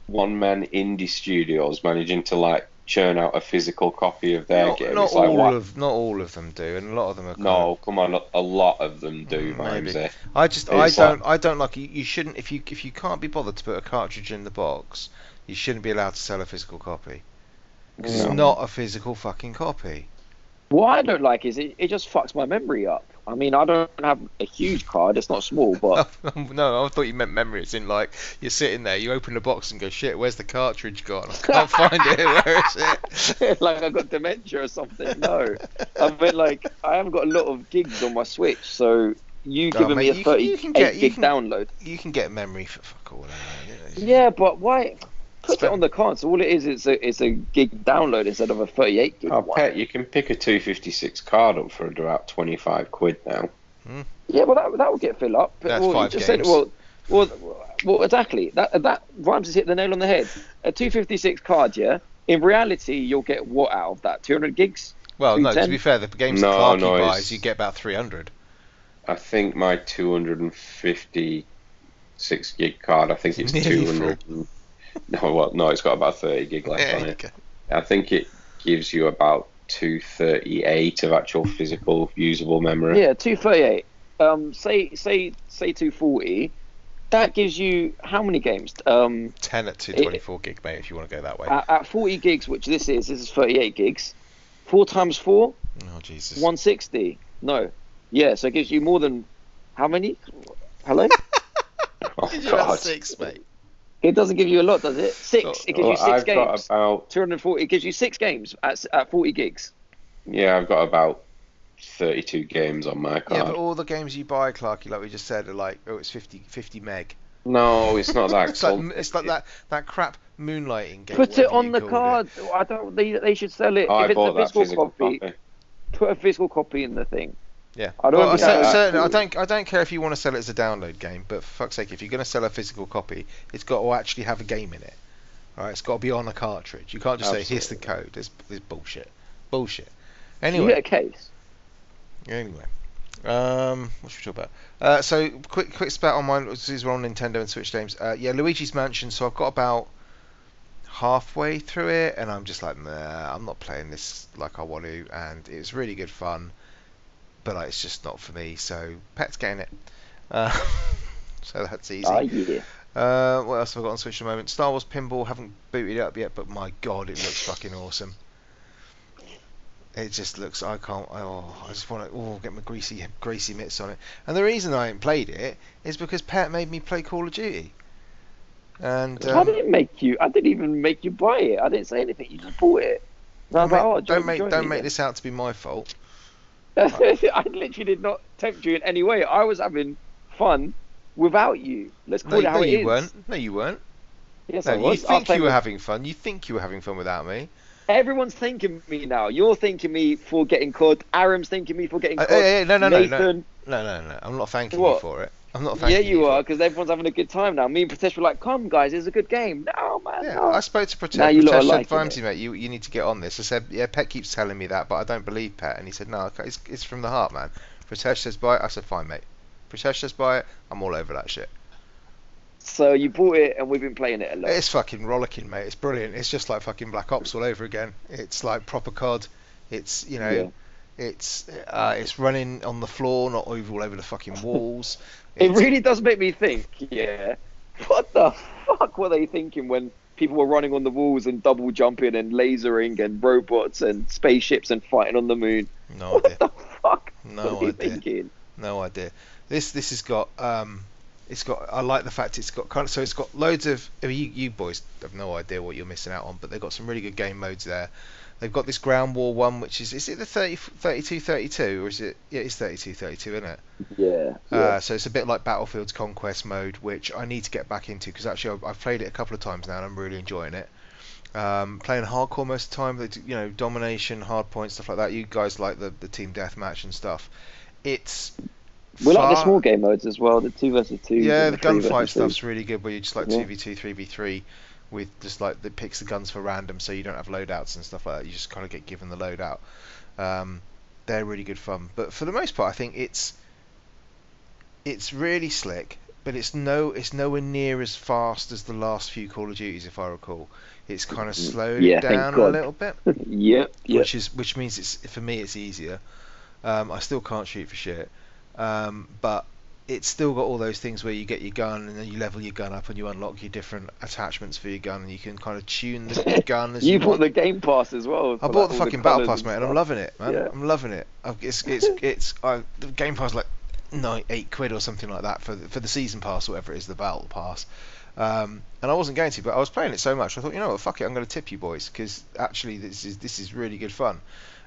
one-man indie studios managing to like churn out a physical copy of their Not, game, not like all what? of not all of them do, and a lot of them are. kind No, come on, a lot of them do, Mm, maybe. I just I don't I don't like you. You shouldn't if you if you can't be bothered to put a cartridge in the box, you shouldn't be allowed to sell a physical copy. Because No. it's not a physical fucking copy. What I don't like is it, it just fucks my memory up. I mean, I don't have a huge card. It's not small, but no, I thought you meant memory. It's in like you're sitting there, you open the box and go, shit, where's the cartridge gone? I can't find it. Where is it? like I got dementia or something. No, I mean like I haven't got a lot of gigs on my Switch, so you Oh, giving mate, me a can- 38 can get- you gig can- download. You can get memory for fuck all. Anyway. Yeah, but why? Put it on the card. So all it is is a, is a gig download instead of a 38 gig Oh, one. pet, you can pick a 256 card up for about 25 quid now. Hmm. Yeah, well that that will get filled up. That's well, you five just games. Said, well, well, well, exactly. That that rhymes has hit the nail on the head. A 256 card, yeah. In reality, you'll get what out of that? 200 gigs. Well, no. To be fair, the games No, that Clarky no, it's- buys, you get about 300. I think my 256 gig card, I think it's Nearly 200. and- No, well, no, it's got about 30 gig left Yeah, on it. go. I think it gives you about 238 of actual physical usable memory. Yeah, 238. Um, say say say 240. That gives you how many games? Um, 10 at 224 gig, mate, if you want to go that way. at, at 40 gigs, which this is, this is 38 gigs. Four times four, oh, Jesus. 160. No, yeah, so it gives you more than how many? Hello. Oh, you God. six, mate. It doesn't give you a lot, does it? Six. Oh, It gives you oh, six I've got games. about 240. It gives you six games at at 40 gigs. yeah, I've got about 32 games on my card. Yeah, but all the games you buy, Clarky, like we just said, are like, oh, it's 50, 50 meg. No, it's not that. It's like, cold. it's like that, that crap moonlighting game. Put it on the called card. I don't. They, they should sell it. Oh, I if it's bought a that physical, physical copy, copy. put a physical copy in the thing. Yeah. I don't well, certainly, I don't. I don't care if you want to sell it as a download game, but for fuck's sake, if you're going to sell a physical copy, it's got to actually have a game in it. All right, it's got to be on a cartridge. You can't just say here's the code. It's, it's bullshit. Bullshit. You Anyway, get a case. anyway, um, what should we talk about? Uh, so quick, quick spat on mine. These were on Nintendo and Switch games. Uh, yeah, Luigi's Mansion. So I've got about halfway through it, and I'm just like, nah, I'm not playing this like I want to, and it's really good fun, but like, it's just not for me. So Pet's getting it. Uh, so that's easy. Ah, yeah. Uh, what else have I got on Switch at the moment? Star Wars Pinball haven't booted it up yet, but my god, it looks fucking awesome. It just looks. I can't. Oh, I just want to. Oh, get my greasy, greasy mitts on it. And the reason I ain't played it is because Pet made me play Call of Duty. And um, didn't make you. I didn't even make you buy it. I didn't say anything. You just bought it. And I was Don't like, make, oh, don't make, don't make this out to be my fault. I literally did not tempt you in any way. I was having fun without you. Let's No, it how no it you is. weren't. No, you weren't. Yes, No, I was. Was think you were with- having fun. You think you were having fun without me. Everyone's thanking me now. You're thanking me for getting caught. Aram's thanking me for getting Uh, caught. hey, hey, no, no, no, no. Nathan, No, no, no. I'm not thanking you for it. I'm not yeah, thanking you are, because everyone's having a good time now. Me and Pritesh were like, "Come, guys, it's a good game." No, man. Yeah, no. I spoke to Pritesh. Now you Pritesh said, "Vimesy, mate, you, you need to get on this. I said, yeah, Pet keeps telling me that, but I don't believe Pet. And he said, no, it's, it's from the heart, man. Pritesh says buy it. I said, fine, mate. Pritesh says buy it. I'm all over that shit. So you bought it, and we've been playing it a lot. It's fucking rollicking, mate. It's brilliant. It's just like fucking Black Ops all over again. It's like proper COD. It's you know, Yeah. it's uh, it's running on the floor, not over all over the fucking walls. It really does make me think, yeah. What the fuck were they thinking when people were running on the walls and double jumping and lasering and robots and spaceships and fighting on the moon? no What idea. the fuck No were they idea. thinking? No idea. This this has got um, it's got. I like the fact it's got kind of. So it's got loads of. I mean, you you boys have no idea what you're missing out on, but they've got some really good game modes there. They've got this ground war one, which is is it the 30, 32 32 or is it? Yeah, it's 32 32, isn't it? Yeah. yeah. Uh, so it's a bit like Battlefield's Conquest mode, which I need to get back into because actually I've, I've played it a couple of times now and I'm really enjoying it. Um, playing hardcore most of the time, do- you know, domination, hard point, stuff like that. You guys like the, the team deathmatch and stuff. It's we like the small game modes as well, the two versus two. yeah, the three gunfight three. stuff's really good where you just like 2v2, 3v3 with just like that picks the guns for random so you don't have loadouts and stuff like that. You just kind of get given the loadout. Um, they're really good fun. But for the most part, I think it's it's really slick, but it's no it's nowhere near as fast as the last few Call of Duties, if I recall. It's kind of slowed Mm, Yeah, down a little bit yep. Yep. which is which means it's for me it's easier. Um, I still can't shoot for shit, um, but it's still got all those things where you get your gun and then you level your gun up and you unlock your different attachments for your gun and you can kind of tune the gun as you, you bought want. the Game Pass as well. I bought like, the fucking battle pass, mate, and I'm loving it, man. Yeah. I'm loving it. It's it's it's I, the game pass like nine eight quid or something like that for the, for the season pass, or whatever it is, the battle pass. Um, and I wasn't going to, but I was playing it so much, I thought, you know what, fuck it, I'm going to tip you boys because actually this is this is really good fun.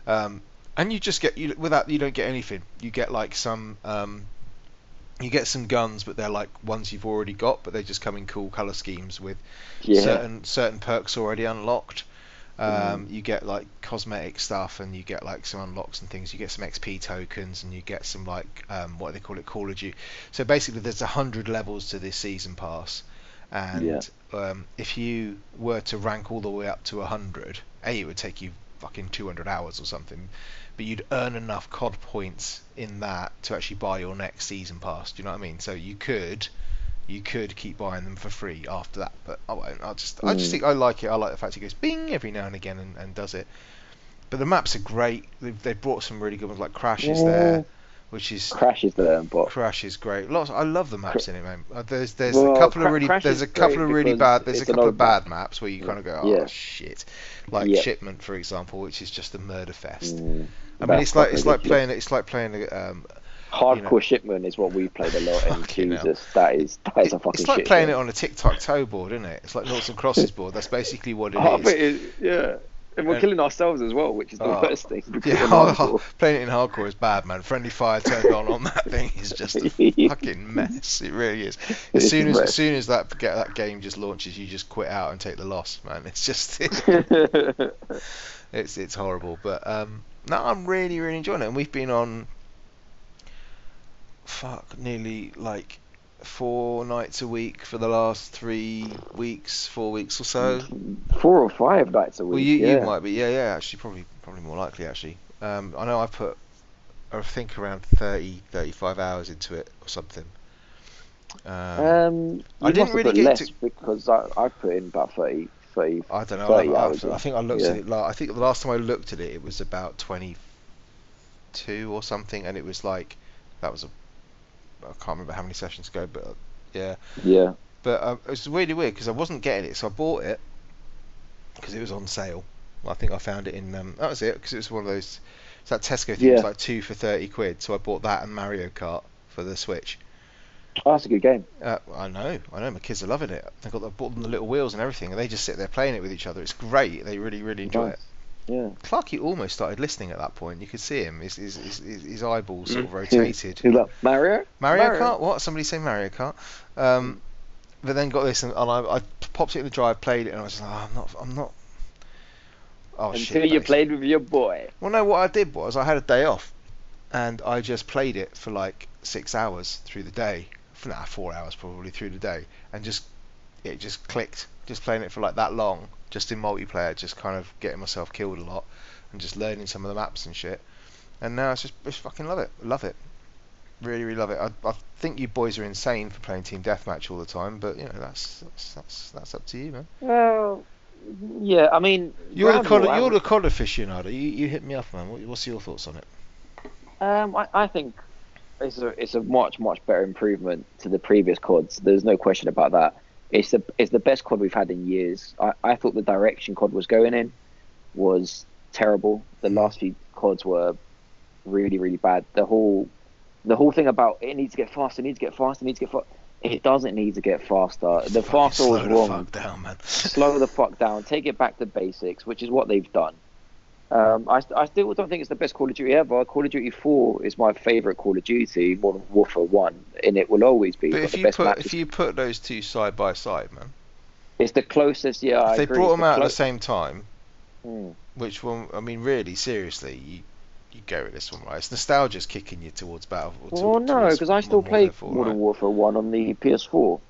Um, and you just get you without you don't get anything. You get like some um, you get some guns, but they're like ones you've already got, but they just come in cool color schemes with Yeah. certain certain perks already unlocked. Um, Mm. You get like cosmetic stuff, and you get like some unlocks and things. You get some XP tokens, and you get some like um, what do they call it, Call of Duty. So basically, there's a hundred levels to this season pass, and Yeah. um, if you were to rank all the way up to a hundred, a it would take you fucking 200 hours or something, but you'd earn enough COD points in that to actually buy your next season pass. Do you know what I mean? So you could you could keep buying them for free after that, but I won't. I just I just Mm. think I like it. I like the fact it goes bing every now and again and, and does it. But the maps are great. They've, they've brought some really good ones like Crash is there, which is Crash is there, but Crash is great. Lots. I love the maps in it, man. Uh, There's there's Well, a couple of really Crash there's a couple of really bad there's a couple of old map. bad maps where you kind of go oh Yeah. shit, like Yeah. Shipment for example, which is just a murder fest. Mm, I mean, it's like quite it's like ridiculous. playing it's like playing um, Hardcore shipment is what we played a lot, and Fucking hell. Jesus, that is that is a fucking it's like shit playing show. it on a tic tac toe board, isn't it? It's like noughts and crosses board. That's basically what it Half is. it is, yeah. And we're And- killing ourselves as well, which is the Oh. worst thing. Yeah, we're playing it in hardcore is bad, man. Friendly fire turned on on that thing is just a fucking mess. It really is. As soon as as soon as that get that game just launches, you just quit out and take the loss, man. It's just it's it's horrible. But um, no, I'm really really enjoying it, and we've been on fuck nearly like four nights a week for the last three weeks, four weeks or so. Four or five nights a week. Well, you, yeah. you might be, yeah, yeah, actually, probably, probably more likely, actually. Um, I know I put, I think around 30, 35 hours into it or something. Um, Um, I didn't really get less to- because I, I put in about 30, 30 I don't know. 30 I, I, think I looked at it. la I think the last time I looked at it, it was about 22 or something, and it was like, that was a, I can't remember how many sessions ago, but uh, yeah. yeah. But um, it was really weird because I wasn't getting it, so I bought it because it was on sale. I think I found it in. Um, that was it because it was one of those. It's that Tesco thing. It was like two for thirty quid, so I bought that and Mario Kart for the Switch. Oh, that's a good game. Uh, I know, I know, my kids are loving it. They've got, them the little wheels and everything, and they just sit there playing it with each other. It's great. They really, really enjoy Nice. it. Yeah. Clarky almost started listening at that point. You could see him. His his his, his his eyeballs sort of rotated. Who's that? Mario? Mario, Kart? What? Somebody say Mario Kart? Um, but then got this, and, and I, I popped it in the drive, played it, and I was like, oh, I'm not, I'm not. Oh Until shit! you basically. played with your boy. Well, no, what I did was I had a day off, and I just played it for like six hours through the day. For nah, four hours probably through the day, and just it just clicked. Just playing it for like that long, just in multiplayer, just kind of getting myself killed a lot, and just learning some of the maps and shit. And now it's just, just fucking love it, love it, really, really love it. I, I think you boys are insane for playing team deathmatch all the time, but you know that's that's that's, that's up to you, man. Well, yeah. I mean, You're the COD, you're the COD aficionado. You you hit me up, man. What, what's your thoughts on it? Um, I, I think it's a it's a much much better improvement to the previous CODs. There's no question about that. It's the it's the best COD we've had in years. I, I thought the direction COD was going in was terrible. The last few CODs were really really bad. The whole the whole thing about it needs to get faster, it needs to get faster, it needs to get faster. It doesn't need to get faster. The faster slow was the wrong fuck down, man. slow the fuck down, take it back to basics, which is what they've done. Um, I, I still don't think it's the best Call of Duty ever. Call of Duty 4 is my favourite Call of Duty, Modern Warfare 1, and it will always be. But if the you best put matches. if you put those two side by side, man, It's the closest, yeah. I they agree. brought them the out at the same time, Mm. which one? I mean, really, seriously, you you go with this one, right? It's nostalgia's kicking you towards Battle. to- Well, no, because I still play Warfare 4, Modern right? Warfare 1 on the PS4.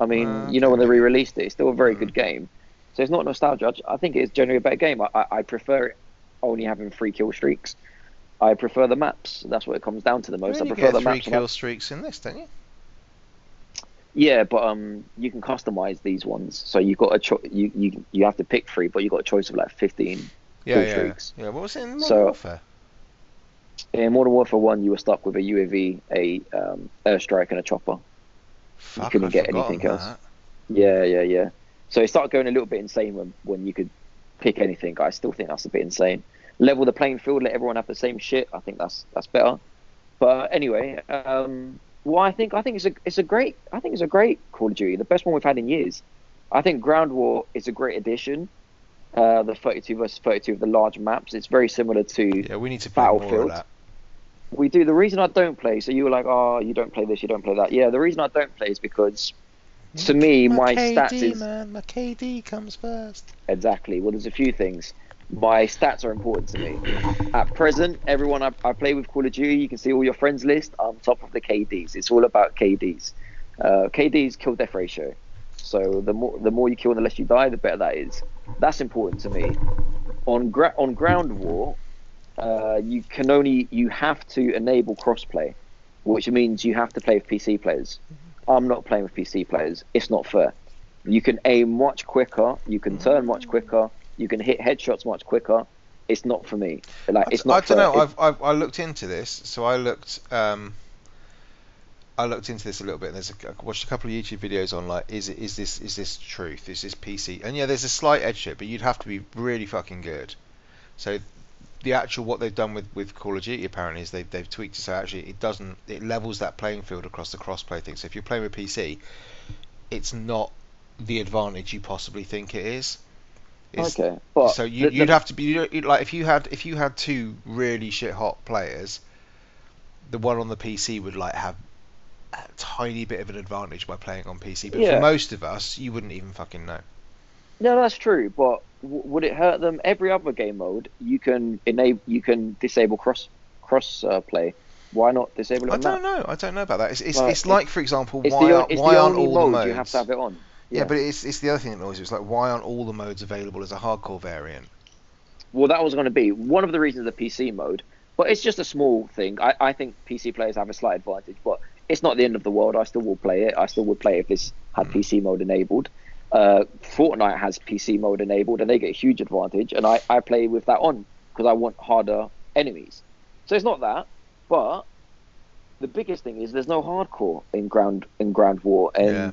I mean, Ah, you know, when they re released it, it's still a very Mm. good game. So it's not nostalgia. I I think it's generally a better game. I, I, I prefer it only having three kill streaks. I prefer the maps. That's what it comes down to the You most. I prefer get the three maps. kill streaks in this, don't you? Yeah, but um, you can customize these ones. So you've got a cho- you, you you have to pick three, but you've got a choice of like 15. Yeah, Kill yeah, streaks. yeah. What was it in Modern So- Warfare? In Modern Warfare 1, you were stuck with a UAV, a um, airstrike, and a chopper. Fuck, couldn't I'd get anything else. that. Yeah, yeah, yeah. So it started going a little bit insane when, when you could pick anything. I still think that's a bit insane. Level the playing field, let everyone have the same shit. I think that's that's better. But anyway, um, well, I think I think it's a it's a great I think it's a great Call of Duty, the best one we've had in years. I think Ground War is a great addition. Uh, the 32 versus 32 of the large maps. It's very similar to Yeah, we need to play more of Battlefield. that. we do. The reason I don't play, so you were like, oh, you don't play this, you don't play that. Yeah, the reason I don't play is because to me, my stats is man, my KD comes first. exactly. Well, there's a few things. My stats are important to me. At present, everyone I, I play with Call of Duty, you can see all your friends list. I'm top of the KDs. It's all about KDs. Uh, KDs kill death ratio. So the more the more you kill and the less you die, the better that is. That's important to me. On gra- on ground war, uh, you can only you have to enable crossplay, which means you have to play with PC players. I'm not playing with PC players. It's not fair. You can aim much quicker. You can turn much quicker. You can hit headshots much quicker. It's not for me. Like I, it's d- not. I don't know. I've, I've I looked into this, so I looked um, I looked into this a little bit. And there's a, I watched a couple of YouTube videos on like, is it is this is this truth? Is this PC? And yeah, there's a slight edge to it, but you'd have to be really fucking good. So the actual what they've done with, with Call of Duty apparently is they've they've tweaked it so actually it doesn't it levels that playing field across the crossplay thing. So if you're playing with PC, it's not the advantage you possibly think it is. It's, okay, but so you, you'd have to be you'd, like if you had if you had two really shit hot players, the one on the PC would like have a tiny bit of an advantage by playing on PC. But Yeah. for most of us, you wouldn't even fucking know. No, that's true. But would it hurt them? Every other game mode, you can enable, you can disable cross cross uh, play. Why not disable it? I don't that? know. I don't know about that. It's it's, Well, it's like for example, why the, aren't, why aren't all the modes? you have to have it on. yeah. but it's it's the other thing that annoys me. It's like why aren't all the modes available as a hardcore variant? Well, that was going to be one of the reasons the PC mode, but it's just a small thing. I, I think PC players have a slight advantage, but it's not the end of the world. I still will play it. I still would play it if this had Mm. PC mode enabled. Uh, Fortnite has PC mode enabled, and they get a huge advantage. And I, I play with that on because I want harder enemies. So it's not that, but the biggest thing is there's no hardcore in ground in ground war, and Yeah.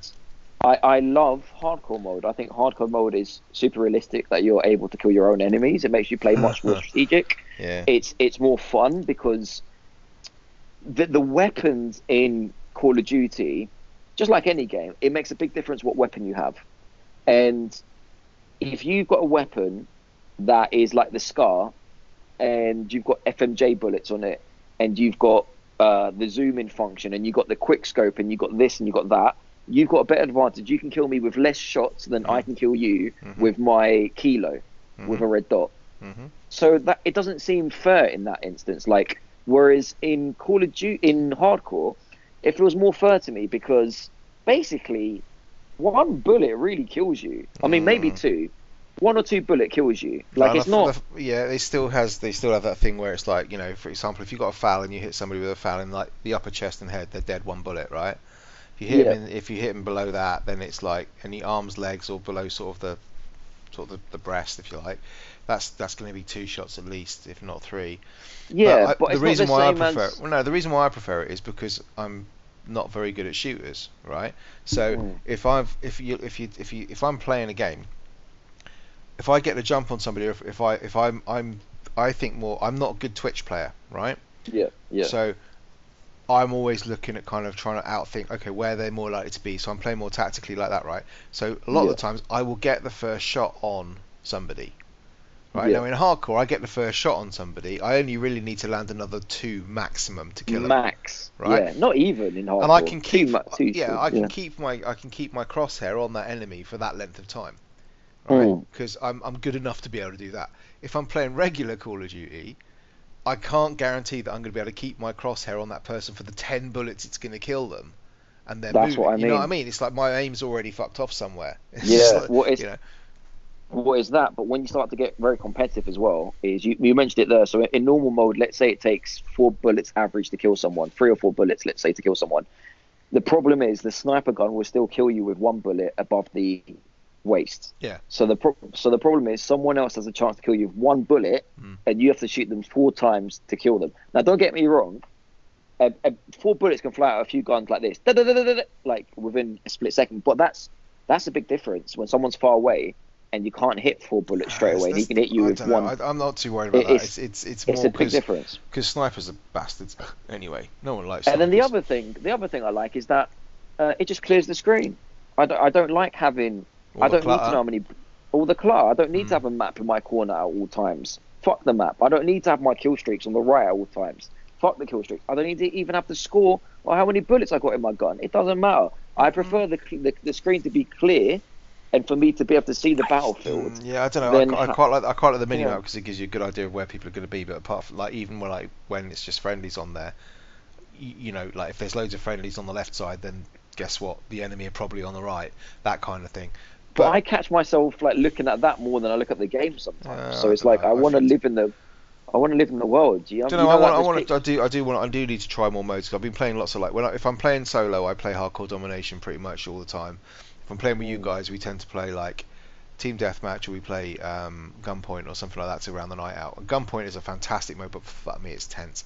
I, I love hardcore mode. I think hardcore mode is super realistic that you're able to kill your own enemies. It makes you play much more strategic. Yeah. It's it's more fun because the the weapons in Call of Duty, just like any game, it makes a big difference what weapon you have. And if you've got a weapon that is like the Scar, and you've got FMJ bullets on it, and you've got uh, the zoom in function, and you've got the quick scope, and you've got this, and you've got that. You've got a better advantage. You can kill me with less shots than I can kill you Mhm. with my kilo, with a red dot. hmm So that it doesn't seem fair in that instance. Like whereas in Call of Duty in hardcore, it feels more fair to me because basically one bullet really kills you. I mean, maybe Mm. two, one or two bullet kills you. Like No, it's not. the- yeah, they still has. They still have that thing where it's like, you know, for example, if you got a foul and you hit somebody with a foul in like the upper chest and head, they're dead one bullet, right? If you hit Yeah. him, in, if you hit him below that, then it's like any arms, legs, or below sort of the sort of the, the breast, if you like. That's that's going to be two shots at least, if not three. yeah, I- but, the reason why I prefer as. well, no, the reason why I prefer it is because I'm not very good at shooters, right? So Mm. if I've if you if you if you if I'm playing a game, if I get a jump on somebody, if, if I if I'm I'm I think more I'm not a good Twitch player, right? Yeah, yeah, So I'm always looking at kind of trying to outthink, okay, where they're more likely to be. So I'm playing more tactically like that, right? So a lot of the times I will get the first shot on somebody. Right Yeah. now in hardcore, I get the first shot on somebody. I only really need to land another two maximum to kill them. max. right? Yeah, not even in hardcore. and I can keep, ma- two yeah, shots, I can keep my, I can keep my crosshair on that enemy for that length of time, Mm. right? Because I'm, I'm good enough to be able to do that. If I'm playing regular Call of Duty, I can't guarantee that I'm going to be able to keep my crosshair on that person for the ten bullets it's going to kill them, and then That's moving. what I mean. You know what I mean. It's like my aim's already fucked off somewhere. It's Yeah, like, what is- you know, what is that? But when you start to get very competitive as well, is you, you mentioned it there. So in normal mode, let's say it takes four bullets average to kill someone, three or four bullets, let's say, to kill someone. The problem is the sniper gun will still kill you with one bullet above the waist. Yeah. So the pro- so the problem is someone else has a chance to kill you with one bullet, Mm. and you have to shoot them four times to kill them. Now, don't get me wrong. Uh, uh, four bullets can fly out of a few guns like this, like within a split second. But that's that's a big difference when someone's far away and you can't hit four bullets straight away, he can hit you I with know. one. I, am not too worried about It- that. it's- It's it's it's a big difference. because snipers are bastards anyway. No one likes. It. And then the other thing, the other thing I like is that uh, it just clears the screen. I don't, I don't like having. All I don't need to know how many. All the clutter. I don't need Mm. to have a map in my corner at all times. Fuck the map. I don't need to have my kill streaks on the right at all times. Fuck the kill streaks. I don't need to even have the score or how many bullets I got in my gun. It doesn't matter. I prefer the the, the screen to be clear, and for me to be able to see the battlefield. Mm, yeah, I don't know. then I, I quite like I quite like the mini map because it gives you a good idea of where people are going to be. But apart from like even when like when it's just friendlies on there, you, you know, like if there's loads of friendlies on the left side, then guess what? The enemy are probably on the right. That kind of thing. But, I catch myself like looking at that more than I look at the game sometimes. Uh, so it's like I I want to live in the, I want to live in the world. Do you, I don't you know. I want. like I want. To, I do. I do want. I do need to try more modes. I've been playing lots of like when I, if I'm playing solo, I play hardcore domination pretty much all the time. I'm playing with you guys, we tend to play like team deathmatch or we play um, gunpoint or something like that to round the night out. Gunpoint is a fantastic mode, but fuck me, it's tense.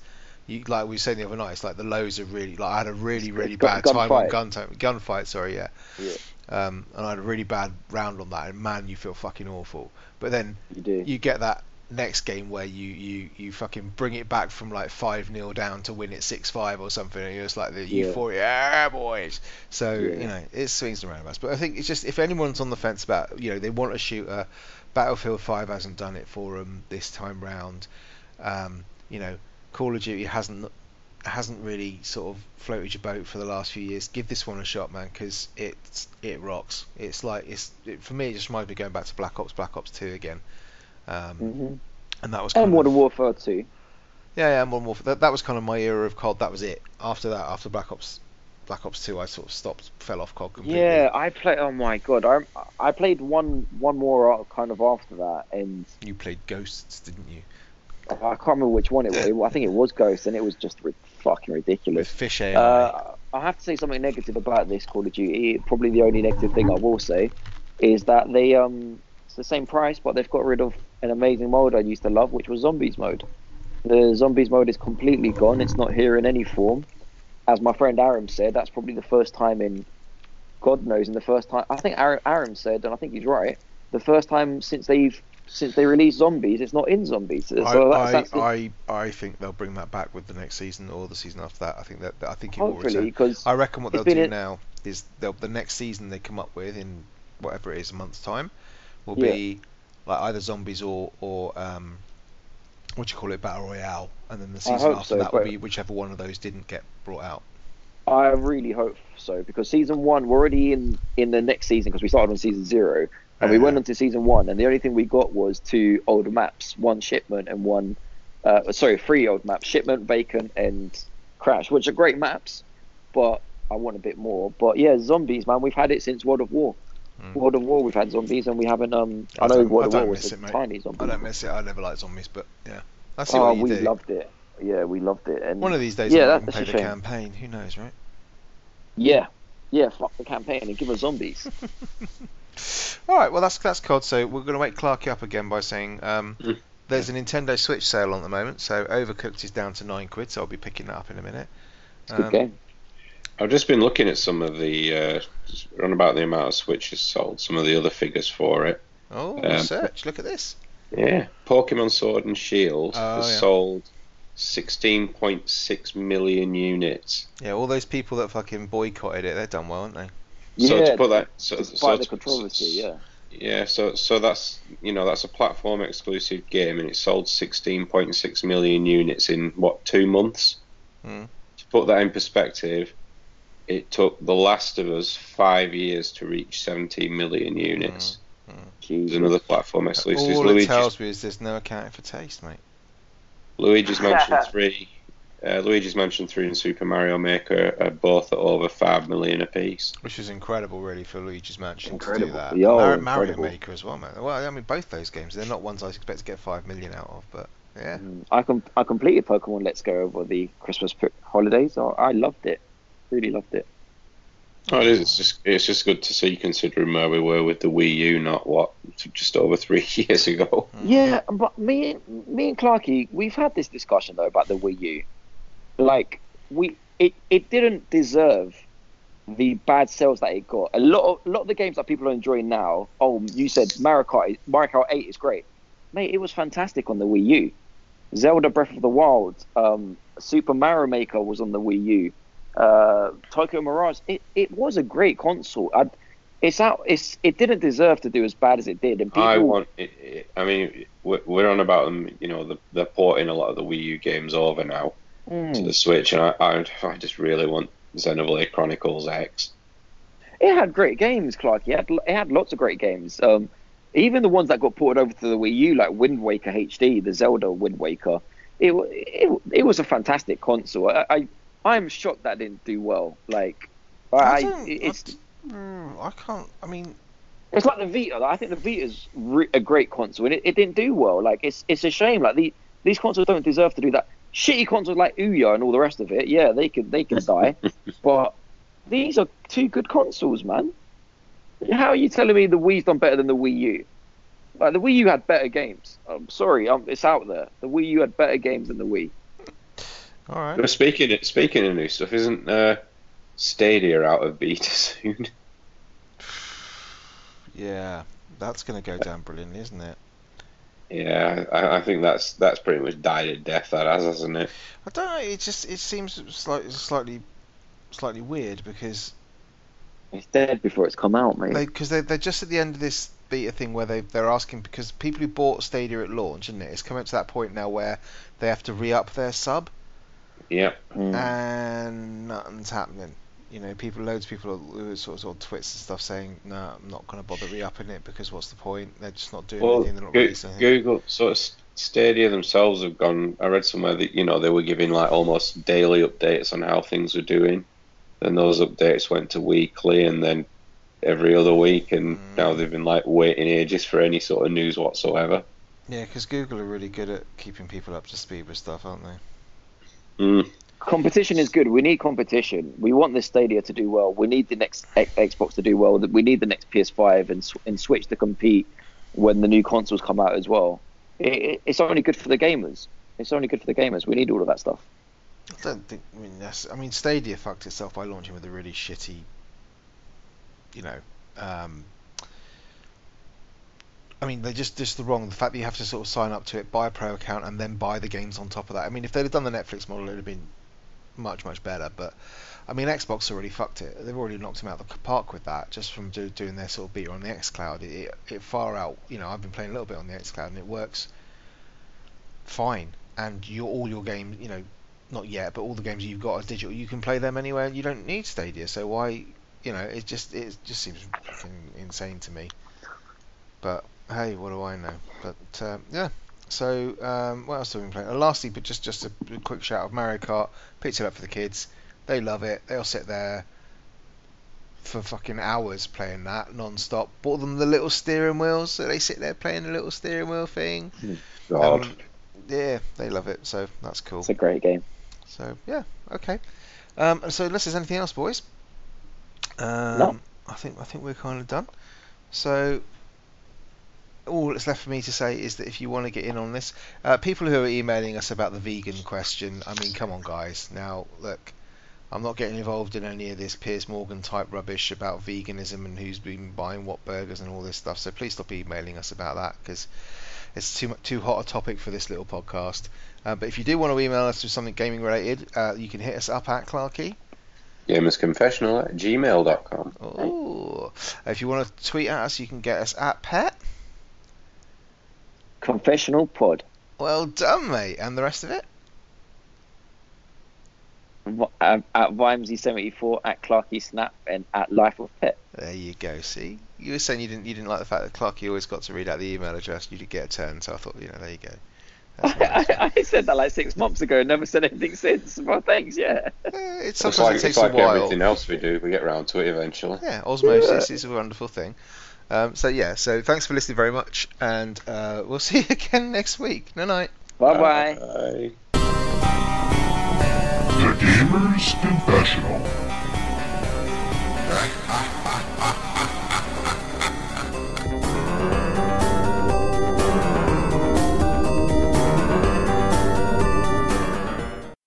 You, like we were saying the other night, it's like the lows are really like I had a really really Gun- bad time on gunfight. gun time, gunfight. Sorry, yeah. Yeah. Um, and I had a really bad round on that, and man, you feel fucking awful. But then You do. you get that next game where you you you fucking bring it back from like 5 0 down to win it 6 5 or something and you're just like the Yeah. euphoria yeah boys. So Yeah. you know it swings and roundabouts. But I think it's just if anyone's on the fence about you know they want a shooter Battlefield 5 hasn't done it for them this time round. Um, you know Call of Duty hasn't hasn't really sort of floated your boat for the last few years. Give this one a shot man because it's it rocks. It's like it's it, for me it just reminds me going back to Black Ops Black Ops 2 again um, hmm and that was kind And of, Modern Warfare 2. yeah, yeah, Modern Warfare. That, that was kind of my era of COD. That was it. After that, after Black Ops, Black Ops Two, I sort of stopped, fell off COD completely. Yeah, I played. Oh my god, I I played one one more kind of after that, and You played Ghosts, didn't you? I can't remember which one it was. I think it was Ghost, and it was just ri- fucking With ridiculous. Fish AI. Uh, I have to say something negative about this Call of Duty. Probably the only negative thing I will say is that they um it's the same price, but they've got rid of an amazing mode I used to love, which was Zombies mode. The Zombies mode is completely gone. It's not here in any form. As my friend Aram said, that's probably the first time in God knows, in the first time I think Aram, Aram said, and I think he's right. The first time since they've since they released Zombies, it's not in Zombies. So I, that's, that's I, I, I think they'll bring that back with the next season or the season after that. I think that I think it will return. because I reckon what they'll do now is they'll the next season they come up with in whatever it is a month's time will Yeah. be like either zombies or or um, what do you call it, battle royale, and then the season after so, that will but- be whichever one of those didn't get brought out. I really hope so because season one we're already in in the next season because we started on season zero and we went on to season one and the only thing we got was two old maps, one shipment and one uh, sorry three old maps, shipment, vacant and crash, which are great maps, but I want a bit more. But yeah, zombies, man, we've had it since World of War. Mm. World of War, we've had zombies and we haven't. Um, I, I know don't- World I of War don't was it, mate. tiny zombie. I don't miss it. I never liked zombies, but yeah, I see Oh, what you we do. loved it. Yeah, we loved it. And One of these days, Yeah, I might that's play the campaign. Who knows, right? yeah, yeah, fuck the campaign and give us zombies. All right, well that's that's COD. So we're going to wake Clarky up again by saying um, Mm. there's a Nintendo Switch sale on at the moment. So Overcooked is down to nine quid. So I'll be picking that up in a minute. It's a good Um, game. I've just been looking at some of the uh, on about the amount of Switches sold, some of the other figures for it. Oh, Um, research! Look at this. Yeah, Pokemon Sword and Shield Oh, has yeah. sold 16.6 million units. Yeah, all those people that fucking boycotted it, they're done well, aren't they? So Yeah, to put that, so, Despite so the to- controversy, yeah. Yeah, so so that's you know that's a platform exclusive game, and it sold 16.6 million units in what two months. Hmm. To put that in perspective, it took The Last of Us five years to reach 17 million units. There's Jesus. another platform exclusive. All it Luigi's, tells me is there's no accounting for taste, mate. Luigi's Mansion 3, uh, Luigi's Mansion 3 and Super Mario Maker are both at over five million apiece. Which is incredible, really, for Luigi's Mansion to do that. Yo, Mar- Mario incredible. Maker as well, man. Well, I mean, both those games, they're not ones I expect to get five million out of, but yeah. Mm, I com- I completed Pokemon Let's Go over the Christmas holidays. I, I loved it. Really loved it. Oh, it is. It's just it's just good to see, considering where we were with the Wii U, not what just over three years ago. Yeah, but me and me and Clarky, we've had this discussion though about the Wii U. Like we, it, it didn't deserve the bad sales that it got. A lot of a lot of the games that people are enjoying now. Oh, you said Mario Kart, Mario Kart 8 is great, mate. It was fantastic on the Wii U. Zelda Breath of the Wild, um, Super Mario Maker was on the Wii U. Uh, Tokyo Mirage, it, it was a great console. i it's out. It's it didn't deserve to do as bad as it did, and people. I want. It, it, I mean, we're, we're on about them. You know, the, they're porting a lot of the Wii U games over now Mm. to the Switch, and I, I, I just really want Xenoblade Chronicles X. It had great games, Clark. It had, it had lots of great games. Um, even the ones that got ported over to the Wii U, like Wind Waker HD, the Zelda Wind Waker. It it, it was a fantastic console. I, I I'm shocked that didn't do well. Like, I, I don't- it's Mm, I can't. I mean, it's like the Vita. I think the Vita's re- a great console, and it, it didn't do well. Like, it's it's a shame. Like the these consoles don't deserve to do that. Shitty consoles like Ouya and all the rest of it, yeah, they can they can die. but these are two good consoles, man. How are you telling me the Wii's done better than the Wii U? Like the Wii U had better games. I'm sorry, um, it's out there. The Wii U had better games than the Wii. All right. But speaking of, speaking of new stuff, isn't uh, Stadia out of beta soon? Yeah, that's going to go down brilliantly, isn't it? Yeah, I, I think that's that's pretty much died a death. That has, hasn't it? I don't know. It just it seems slightly slightly slightly weird because It's dead before it's come out, mate. they because they they're just at the end of this beta thing where they they're asking because people who bought Stadia at launch, isn't it? It's coming to that point now where they have to re up their sub Yeah. Mm. and nothing's happening. You know, people, loads of people who are sort of on Twits and stuff saying, "No, I'm not going to bother re-upping it because what's the point? They're just not doing Well, anything. They're not Go- releasing anything." Google sort of S- Stadia themselves have gone. I read somewhere that you know they were giving like almost daily updates on how things were doing. Then those updates went to weekly, and then every other week, and Mm. now they've been like waiting ages for any sort of news whatsoever. Yeah, because Google are really good at keeping people up to speed with stuff, aren't they? Mm. competition is good. We need competition. We want this Stadia to do well. We need the next X- Xbox to do well. We need the next PS5 and, and Switch to compete when the new consoles come out as well. It, it, it's only good for the gamers. It's only good for the gamers. We need all of that stuff. I don't think. I mean, that's, I mean, Stadia fucked itself by launching with a really shitty, you know. Um, I mean, they just just the wrong. The fact that you have to sort of sign up to it, buy a pro account, and then buy the games on top of that. I mean, if they'd have done the Netflix model, it'd have been much much better. But I mean, Xbox already fucked it. They've already knocked him out of the park with that, just from do, doing their sort of beta on the XCloud. It, it, it far out. You know, I've been playing a little bit on the XCloud, and it works fine. And your all your games, you know, not yet, but all the games you've got are digital. You can play them anywhere. You don't need Stadia. So why, you know, it just it just seems insane to me. But hey, what do I know? But uh, yeah. So um, what else have we been playing? Uh, lastly, but just just a quick shout of Mario Kart. Picked it up for the kids. They love it. They'll sit there for fucking hours playing that non-stop. Bought them the little steering wheels, so they sit there playing the little steering wheel thing. God. Um, yeah, they love it. So that's cool. It's a great game. So yeah, okay. Um, so unless there's anything else, boys. Um, No. I think I think we're kind of done. So all that's left for me to say is that if you want to get in on this, uh, people who are emailing us about the vegan question, I mean, come on, guys. Now look, I'm not getting involved in any of this Piers Morgan type rubbish about veganism and who's been buying what burgers and all this stuff. So please stop emailing us about that because it's too too hot a topic for this little podcast. Uh, but if you do want to email us with something gaming related, uh, you can hit us up at Clarky. Gamersconfessional at gmail.com. Oh, if you want to tweet at us, you can get us at Pet. Confessional Pod. Well done, mate. And the rest of it? Um, At Vimesy74, at Clarky Snap, and at Life of Pet. There you go. See, you were saying you didn't you didn't like the fact that Clarky always got to read out the email address. You did get a turn, so I thought, you know, there you go. That's nice. I, I said that like six months ago and never said anything since. Well, thanks, yeah. Eh, it's It's sometimes like, it it's takes like a while. everything else we do. We get around to it eventually. Yeah, osmosis is a wonderful thing. Um, so yeah, so thanks for listening very much, and uh, we'll see you again next week. No night. Bye bye. Bye. The Gamer's Confessional.